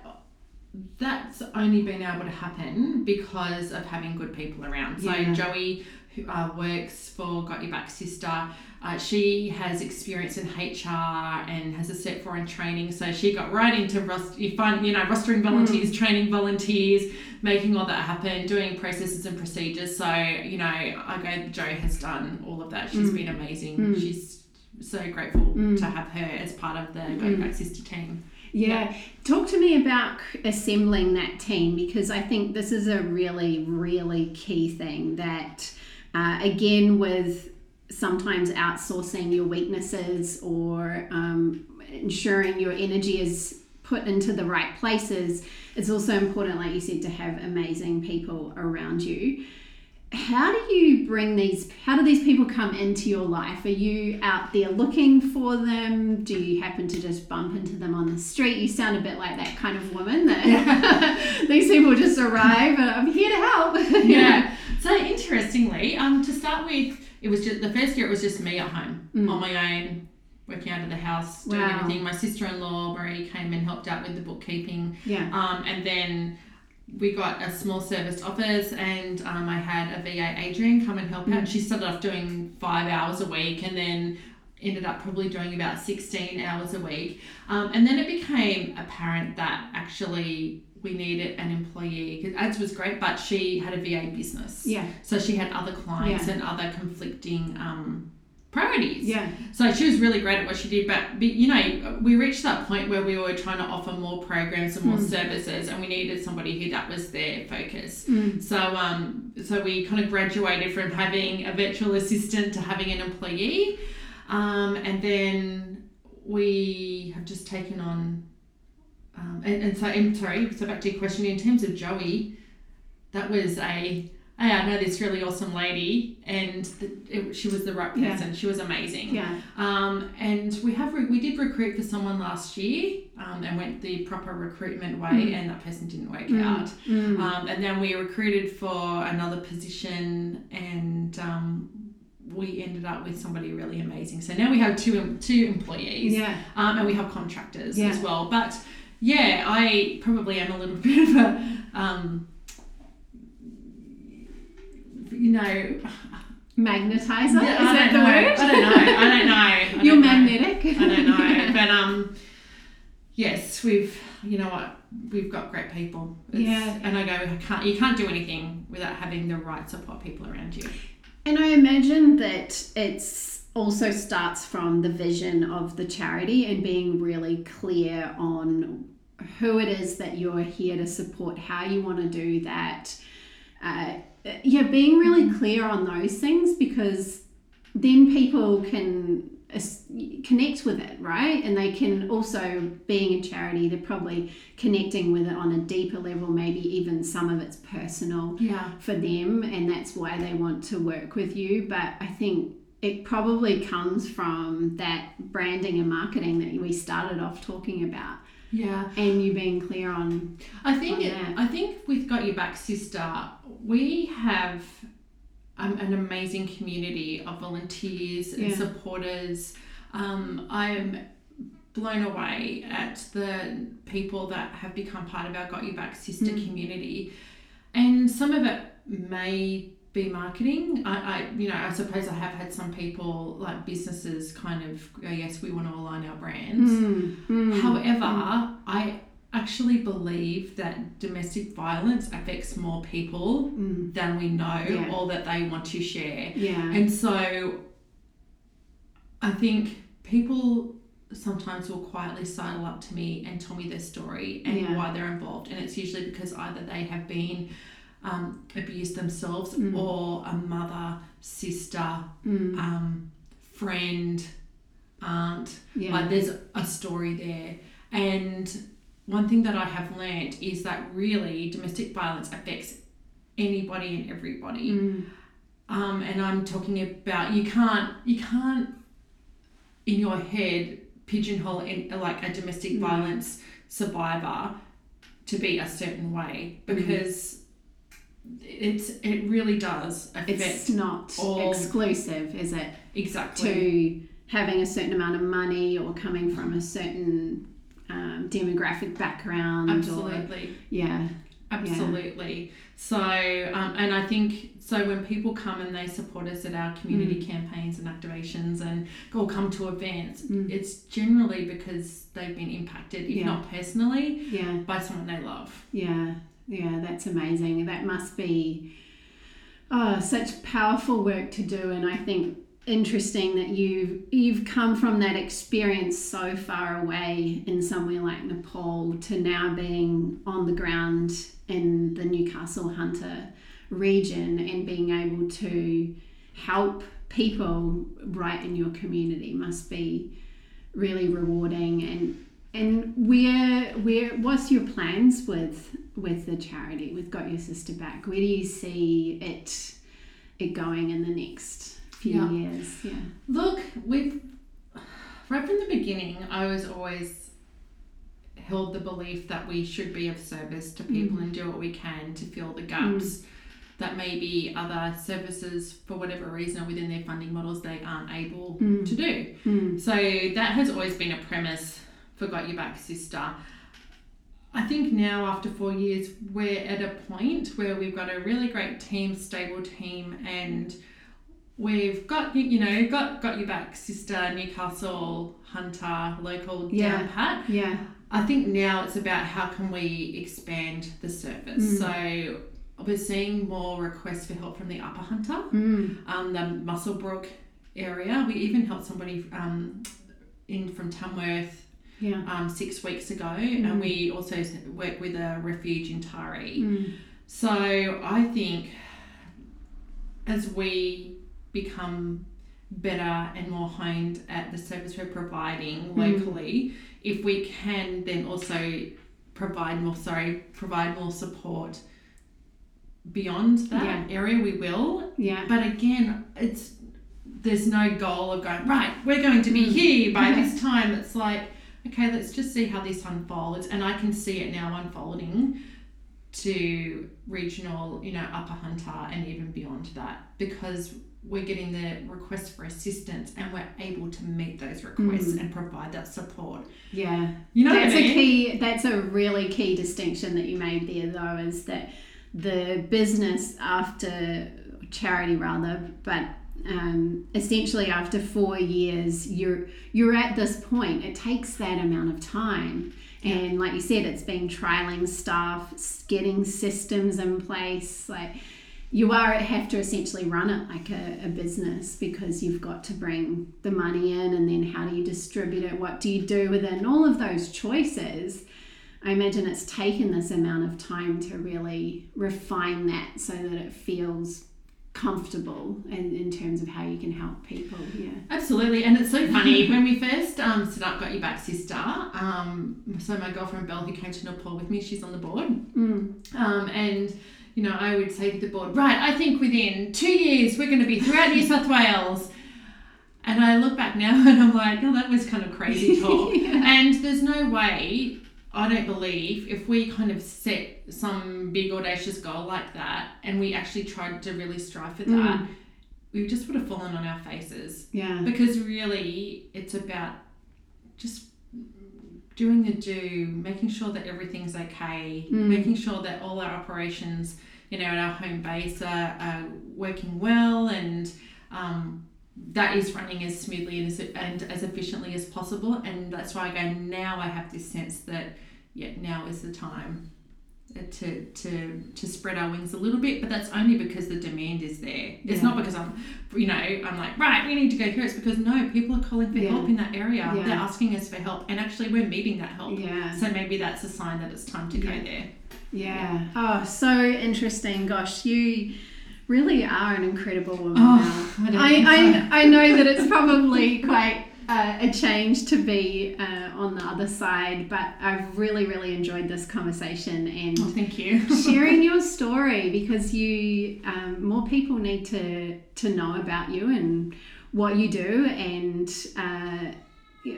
that's only been able to happen because of having good people around. So Yeah. Joey, who uh, works for Got Your Back Sister, uh, she has experience in HR and has a Cert IV in training. So she got right into rost- you find you know rostering hmm. volunteers, training volunteers, making all that happen, doing processes and procedures. So you know, I go. Joe has done all of that. She's hmm. been amazing. Hmm. She's so grateful to have her as part of the Got Your Back Sister team. Yeah. Talk to me about assembling that team because I think this is a really, really key thing. That uh, again, with sometimes outsourcing your weaknesses or um, ensuring your energy is put into the right places, it's also important, like you said, to have amazing people around you. How do you bring these? How do these people come into your life? Are you out there looking for them? Do you happen to just bump into them on the street? You sound a bit like that kind of woman that these people just arrive and I'm here to help. yeah. So interestingly, um, to start with, it was just the first year. It was just me at home on my own, working out of the house, doing Wow. everything. My sister-in-law Marie came and helped out with the bookkeeping, yeah. um, and then we got a small serviced office, and um, I had a VA Adrian come and help out. And she started off doing five hours a week, and then ended up probably doing about 16 hours a week. Um, and then it became apparent that actually we needed an employee because ads was great, but she had a VA business. Yeah. So she had other clients Yeah. and other conflicting um, priorities. Yeah. So she was really great at what she did, but, but you know, we reached that point where we were trying to offer more programs and more services, and we needed somebody who that was their focus. So um, so we kind of graduated from having a virtual assistant to having an employee, um, and then we have just taken on. Um, and, and so, I'm sorry. So back to your question. In terms of Joey, that was a. Hey, I know this really awesome lady, and the, it, she was the right Yeah. person. She was amazing. Yeah. Um, and we have re- we did recruit for someone last year, um, and went the proper recruitment way, Mm. and that person didn't work out. Um, and then we recruited for another position, and um, we ended up with somebody really amazing. So now we have two two employees, Yeah. um, and we have contractors Yeah. as well. But yeah, I probably am a little bit of a um, you know, Magnetizer? yeah, Is that the know. word? I don't know. I don't know. I You're don't know. magnetic. I don't know, but um, yes, we've you know what we've got great people. It's- Yeah. and I go, I can't you can't do anything without having the right support people around you. And I imagine that it's also starts from the vision of the charity and being really clear on who it is that you're here to support, how you want to do that. Uh, yeah, being really mm-hmm. clear on those things because then people can connect with it, right? And they can also, being a charity, they're probably connecting with it on a deeper level, maybe even some of it's personal yeah. for them, and that's why they want to work with you. But I think it probably comes from that branding and marketing that we started off talking about. Yeah. And you being clear on I think on it. I think with Got Your Back Sister, we have um, an amazing community of volunteers and Yeah. supporters. Um, I'm blown away at the people that have become part of our Got Your Back Sister Mm. community, and some of it may be marketing. I, I, you know, I suppose I have had some people like businesses kind of go, yes, we want to align our brands. Mm, mm, However, mm. I actually believe that domestic violence affects more people Mm, than we know Yeah. or that they want to share. yeah. And so I think people sometimes will quietly sidle up to me and tell me their story and Yeah. why they're involved. And it's usually because either they have been um, abused themselves Mm. or a mother, sister, Mm, um, friend, aunt, yeah. like there's a story there. And one thing that I have learned is that really domestic violence affects anybody and everybody. Mm, Um, and I'm talking about you can't you can't in your head pigeonhole in, like a domestic Mm. violence survivor to be a certain way Mm. because it's it really does affect it's not all- exclusive, is it? exactly to having a certain amount of money or coming from a certain um, demographic background or absolutely yeah Absolutely. So, um, and I think so when people come and they support us at our community campaigns and activations and or come to events, Mm. it's generally because they've been impacted, if Yeah. not personally, yeah by someone they love. yeah yeah that's amazing. That must be oh such powerful work to do and i think interesting that you've you've come from that experience so far away in somewhere like Nepal to now being on the ground in the Newcastle Hunter region and being able to help people right in your community must be really rewarding. And and where where what's your plans with with the charity with got your sister back where do you see it it going in the next few Yeah. years yeah Look, we've right from the beginning, I was always held the belief that we should be of service to people and do what we can to fill the gaps that maybe other services, for whatever reason, or within their funding models, they aren't able Mm. to do. Mm. So that has always been a premise for Got Your Back Sister. I think now, after four years, we're at a point where we've got a really great team, stable team, and we've got you know got got your back, sister, Newcastle, Hunter, local Yeah. down pat. yeah I think now it's about how can we expand the service. So we're seeing more requests for help from the Upper Hunter mm. um, the Muswellbrook area. We even helped somebody um, in from Tamworth yeah um, six weeks ago, and we also work with a refuge in Taree. mm. So I think as we become better and more honed at the service we're providing locally, if we can then also provide more sorry provide more support beyond that area we will yeah but again, it's there's no goal of going right. We're going to be Mm. here by this time. It's like okay, let's just see how this unfolds, and I can see it now unfolding to regional, you know, Upper Hunter and even beyond that because we're getting the requests for assistance and we're able to meet those requests mm. and provide that support. yeah You know that's I mean? a key that's a really key distinction that you made there though is that the business after charity rather but um, essentially after four years you're you're at this point. It takes that amount of time. And like you said it's been trialing staff s- getting systems in place. Like you are have to essentially run it like a, a business because you've got to bring the money in and then how do you distribute it? What do you do within all of those choices i imagine it's taken this amount of time to really refine that so that it feels comfortable in, in terms of how you can help people yeah Absolutely, and it's so funny when we first um, set up Got Your Back Sister. Um, so my girlfriend Belle, who came to Nepal with me, she's on the board, mm. um, and you know I would say to the board, right, I think within two years we're going to be throughout New South Wales. And I look back now and I'm like, oh, that was kind of crazy talk. Yeah. And there's no way, I don't believe, if we kind of set some big audacious goal like that and we actually tried to really strive for that, we just would have fallen on our faces. Yeah. Because really it's about just doing the do making sure that everything's okay Mm. making sure that all our operations you know at our home base are, are working well and um, that is running as smoothly and as, and as efficiently as possible. And that's why I go now I have this sense that yeah now is the time to, to to spread our wings a little bit but that's only because the demand is there it's Yeah. not because I'm you know I'm like right we need to go here it's because no people are calling for Yeah. help in that area Yeah. they're asking us for help and actually we're meeting that help yeah so maybe that's a sign that it's time to go there Yeah. Oh, so interesting. Gosh, you really are an incredible woman. Oh, I I, so. I, I know that it's probably quite uh, a change to be uh, on the other side, but I've really, really enjoyed this conversation and oh thank you. sharing your story because you um, more people need to to know about you and what you do and uh,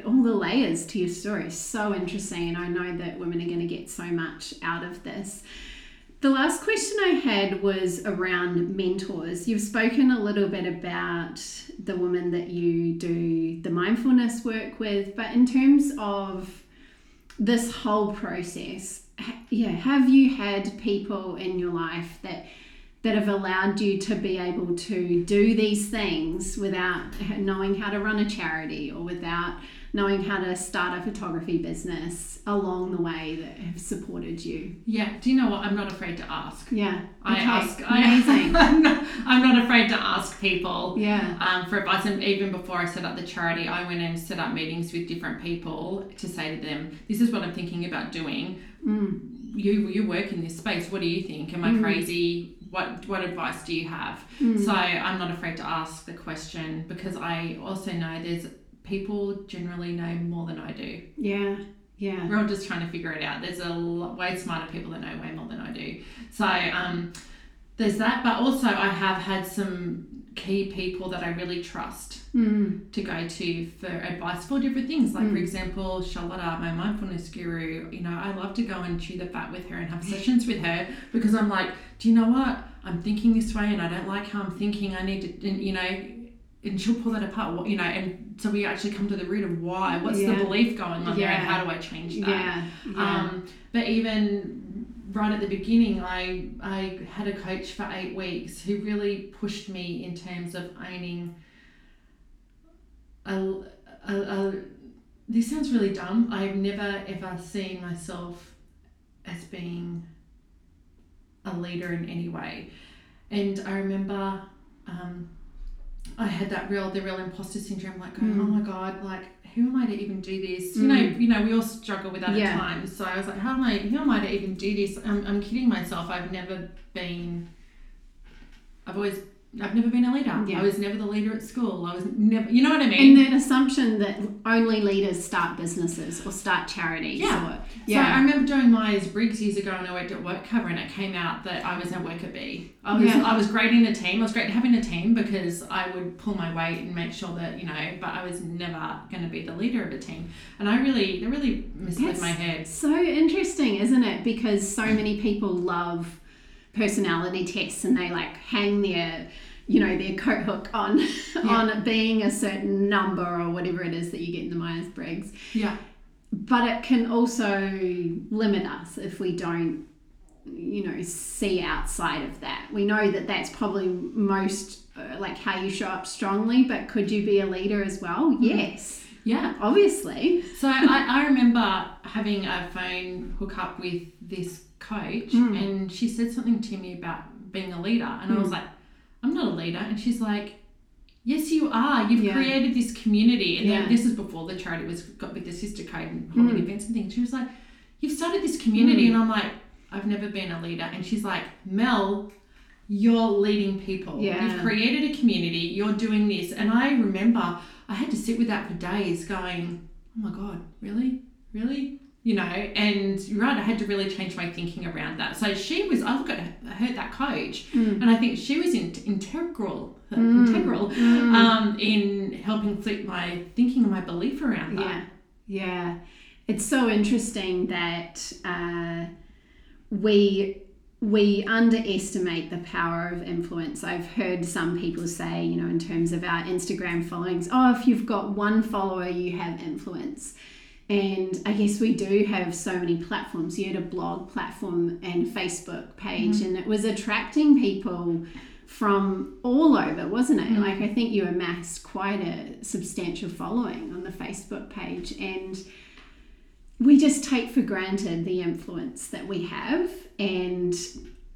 all the layers to your story. So interesting and i know that women are going to get so much out of this the last question i had was around mentors. You've spoken a little bit about the women that you do the mindfulness work with but in terms of this whole process yeah have you had people in your life that that have allowed you to be able to do these things without knowing how to run a charity or without knowing how to start a photography business along the way that have supported you yeah do you know what I'm not afraid to ask yeah I Okay. ask amazing I, I'm, not, I'm not afraid to ask people yeah um, for advice. And even before I set up the charity, I went and set up meetings with different people to say to them, "This is what I'm thinking about doing. mm. You you work in this space. What do you think? Am I Mm. crazy? What what advice do you have?" Mm. So I'm not afraid to ask the question because I also know there's people generally know more than I do. yeah yeah We're all just trying to figure it out. There's a lot, way smarter people that know way more than I do. So um, there's that. But also, I have had some key people that I really trust mm. to go to for advice for different things. Like, for Mm. example, Charlotta, my mindfulness guru, you know, I love to go and chew the fat with her and have sessions with her because I'm like, do you know what? I'm thinking this way and I don't like how I'm thinking. I need to, and, you know, and she'll pull that apart, what- you know, and so we actually come to the root of why. What's Yeah. the belief going on there and how do I change that? yeah yeah Um, but even right at the beginning, I I had a coach for eight weeks who really pushed me in terms of owning a, a, a this sounds really dumb. I've never ever seen myself as being a leader in any way, and I remember. Um, I had that real, the real imposter syndrome, like going, Mm. oh my god, like who am I to even do this? You know, Mm. you know, we all struggle with that Yeah. at times. So I was like, how am I? Who am I to even do this? I'm, I'm kidding myself. I've never been. I've always. I've never been a leader. Yeah. I was never the leader at school. I was never. You know what I mean? and that assumption that only leaders start businesses or start charities Yeah. or So I remember doing Myers Briggs years ago, and I worked at Work Cover, and it came out that I was a worker bee. I was Yeah. I was great in a team. I was great having a team because I would pull my weight and make sure that you know. But I was never going to be the leader of a team, and I really, they really misled Yes. my head. So interesting, isn't it? Because so many people love personality tests and they like hang their you know their coat hook on on being a certain number or whatever it is that you get in the Myers-Briggs. Yeah, But it can also limit us if we don't you know see outside of that. We know that that's probably most uh, like how you show up strongly, but could you be a leader as well? Yes. yeah. Obviously. So I, I remember having a phone hook up with this coach, Mm. and she said something to me about being a leader. And I was Mm. like, I'm not a leader. And she's like, Yes, you are. You've Yeah. created this community. And Yeah. then this is before the charity was got with the sister code and holding Mm. events and things. She was like, You've started this community. Mm. And I'm like, I've never been a leader. And she's like, Mel, you're leading people. Yeah. You've created a community. You're doing this. And I remember I had to sit with that for days going, oh my God, really? Really? You know, and right, I had to really change my thinking around that. So she was, I look at her, that coach, Mm. and I think she was in, integral, Mm. integral Mm. um, in helping flip my thinking and my belief around that. Yeah, yeah. It's so interesting that uh, we we underestimate the power of influence. I've heard some people say, you know, in terms of our Instagram followings, oh, if you've got one follower, you have influence. And I guess we do have so many platforms. You had a blog platform and Facebook page, mm-hmm. and it was attracting people from all over, wasn't it? Mm-hmm. Like, I think you amassed quite a substantial following on the Facebook page. And we just take for granted the influence that we have. And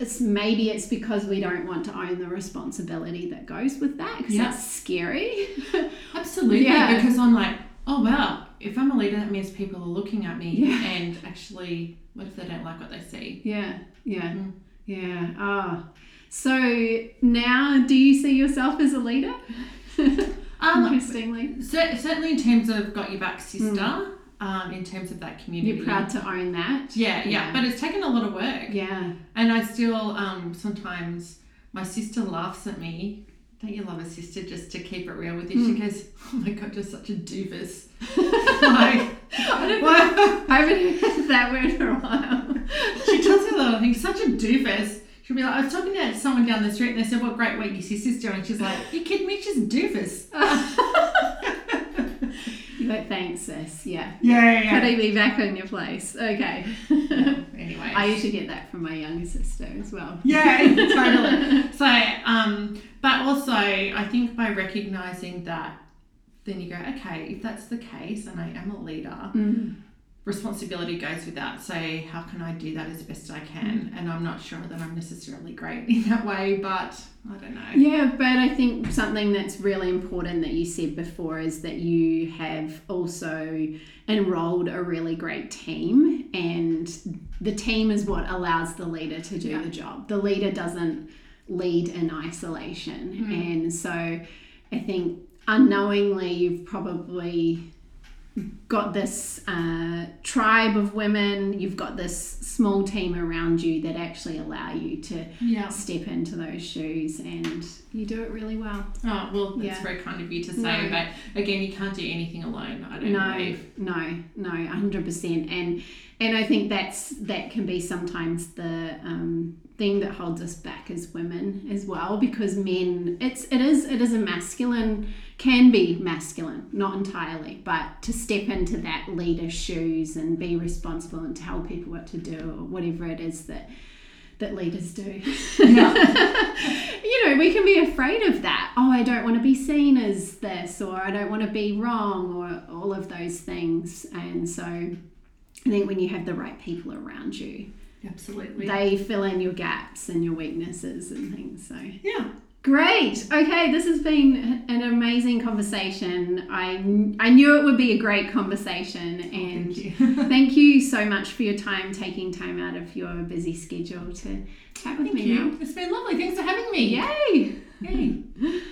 it's maybe it's because we don't want to own the responsibility that goes with that because Yeah. that's scary. Absolutely. Yeah. Because I'm like, oh, wow, if I'm a leader, that means people are looking at me Yeah. and actually, what if they don't like what they see? Yeah, yeah, Mm. yeah. Ah, so now do you see yourself as a leader? Um, Interestingly, Cer- certainly in terms of got your back sister um, in terms of that community you're proud to own that. yeah, yeah Yeah. but it's taken a lot of work Yeah, and i still um, sometimes my sister laughs at me don't you love a sister just to keep it real with you she goes oh my god you're such a doofus like I don't know. I haven't heard that word for a while. she tells me a lot of things such a doofus She'll be like, I was talking to someone down the street and they said, What great work your sister's doing. She's like, You kidding me? She's a doofus. But thanks, sis. Yeah. Yeah, yeah, Putting me back on your place. Okay. Anyway. I usually get that from my younger sister as well. Yeah, totally. So, um, but also, I think by recognizing that, then you go, okay, if that's the case, and I am a leader, Mm. responsibility goes with that. So, how can I do that as best I can? And I'm not sure that I'm necessarily great in that way, but I don't know. Yeah, but I think something that's really important that you said before is that you have also enrolled a really great team, and the team is what allows the leader to do Yeah. the job. The leader doesn't lead in isolation, hmm. and so I think unknowingly you've probably got this uh, tribe of women, you've got this small team around you that actually allow you to Yeah. step into those shoes and you do it really well. Oh, well, that's Yeah. very kind of you to say. No. But again, you can't do anything alone, I don't No, believe. no, no, hundred percent. And and I think that's that can be sometimes the um, thing that holds us back as women as well, because men, it's it is it is a masculine can be masculine, not entirely, but to step into that leader's shoes and be responsible and tell people what to do or whatever it is that that leaders do. you know, we can be afraid of that. Oh, I don't want to be seen as this, or I don't want to be wrong, or all of those things. And so I think when you have the right people around you, Absolutely. they fill in your gaps and your weaknesses and things. So yeah. Great. Okay, this has been an amazing conversation. I I knew it would be a great conversation, oh, and Thank you. thank you so much for your time, taking time out of your busy schedule to chat with Thank me. you. Mel. It's been lovely. Thanks for having me. Yay! Yay.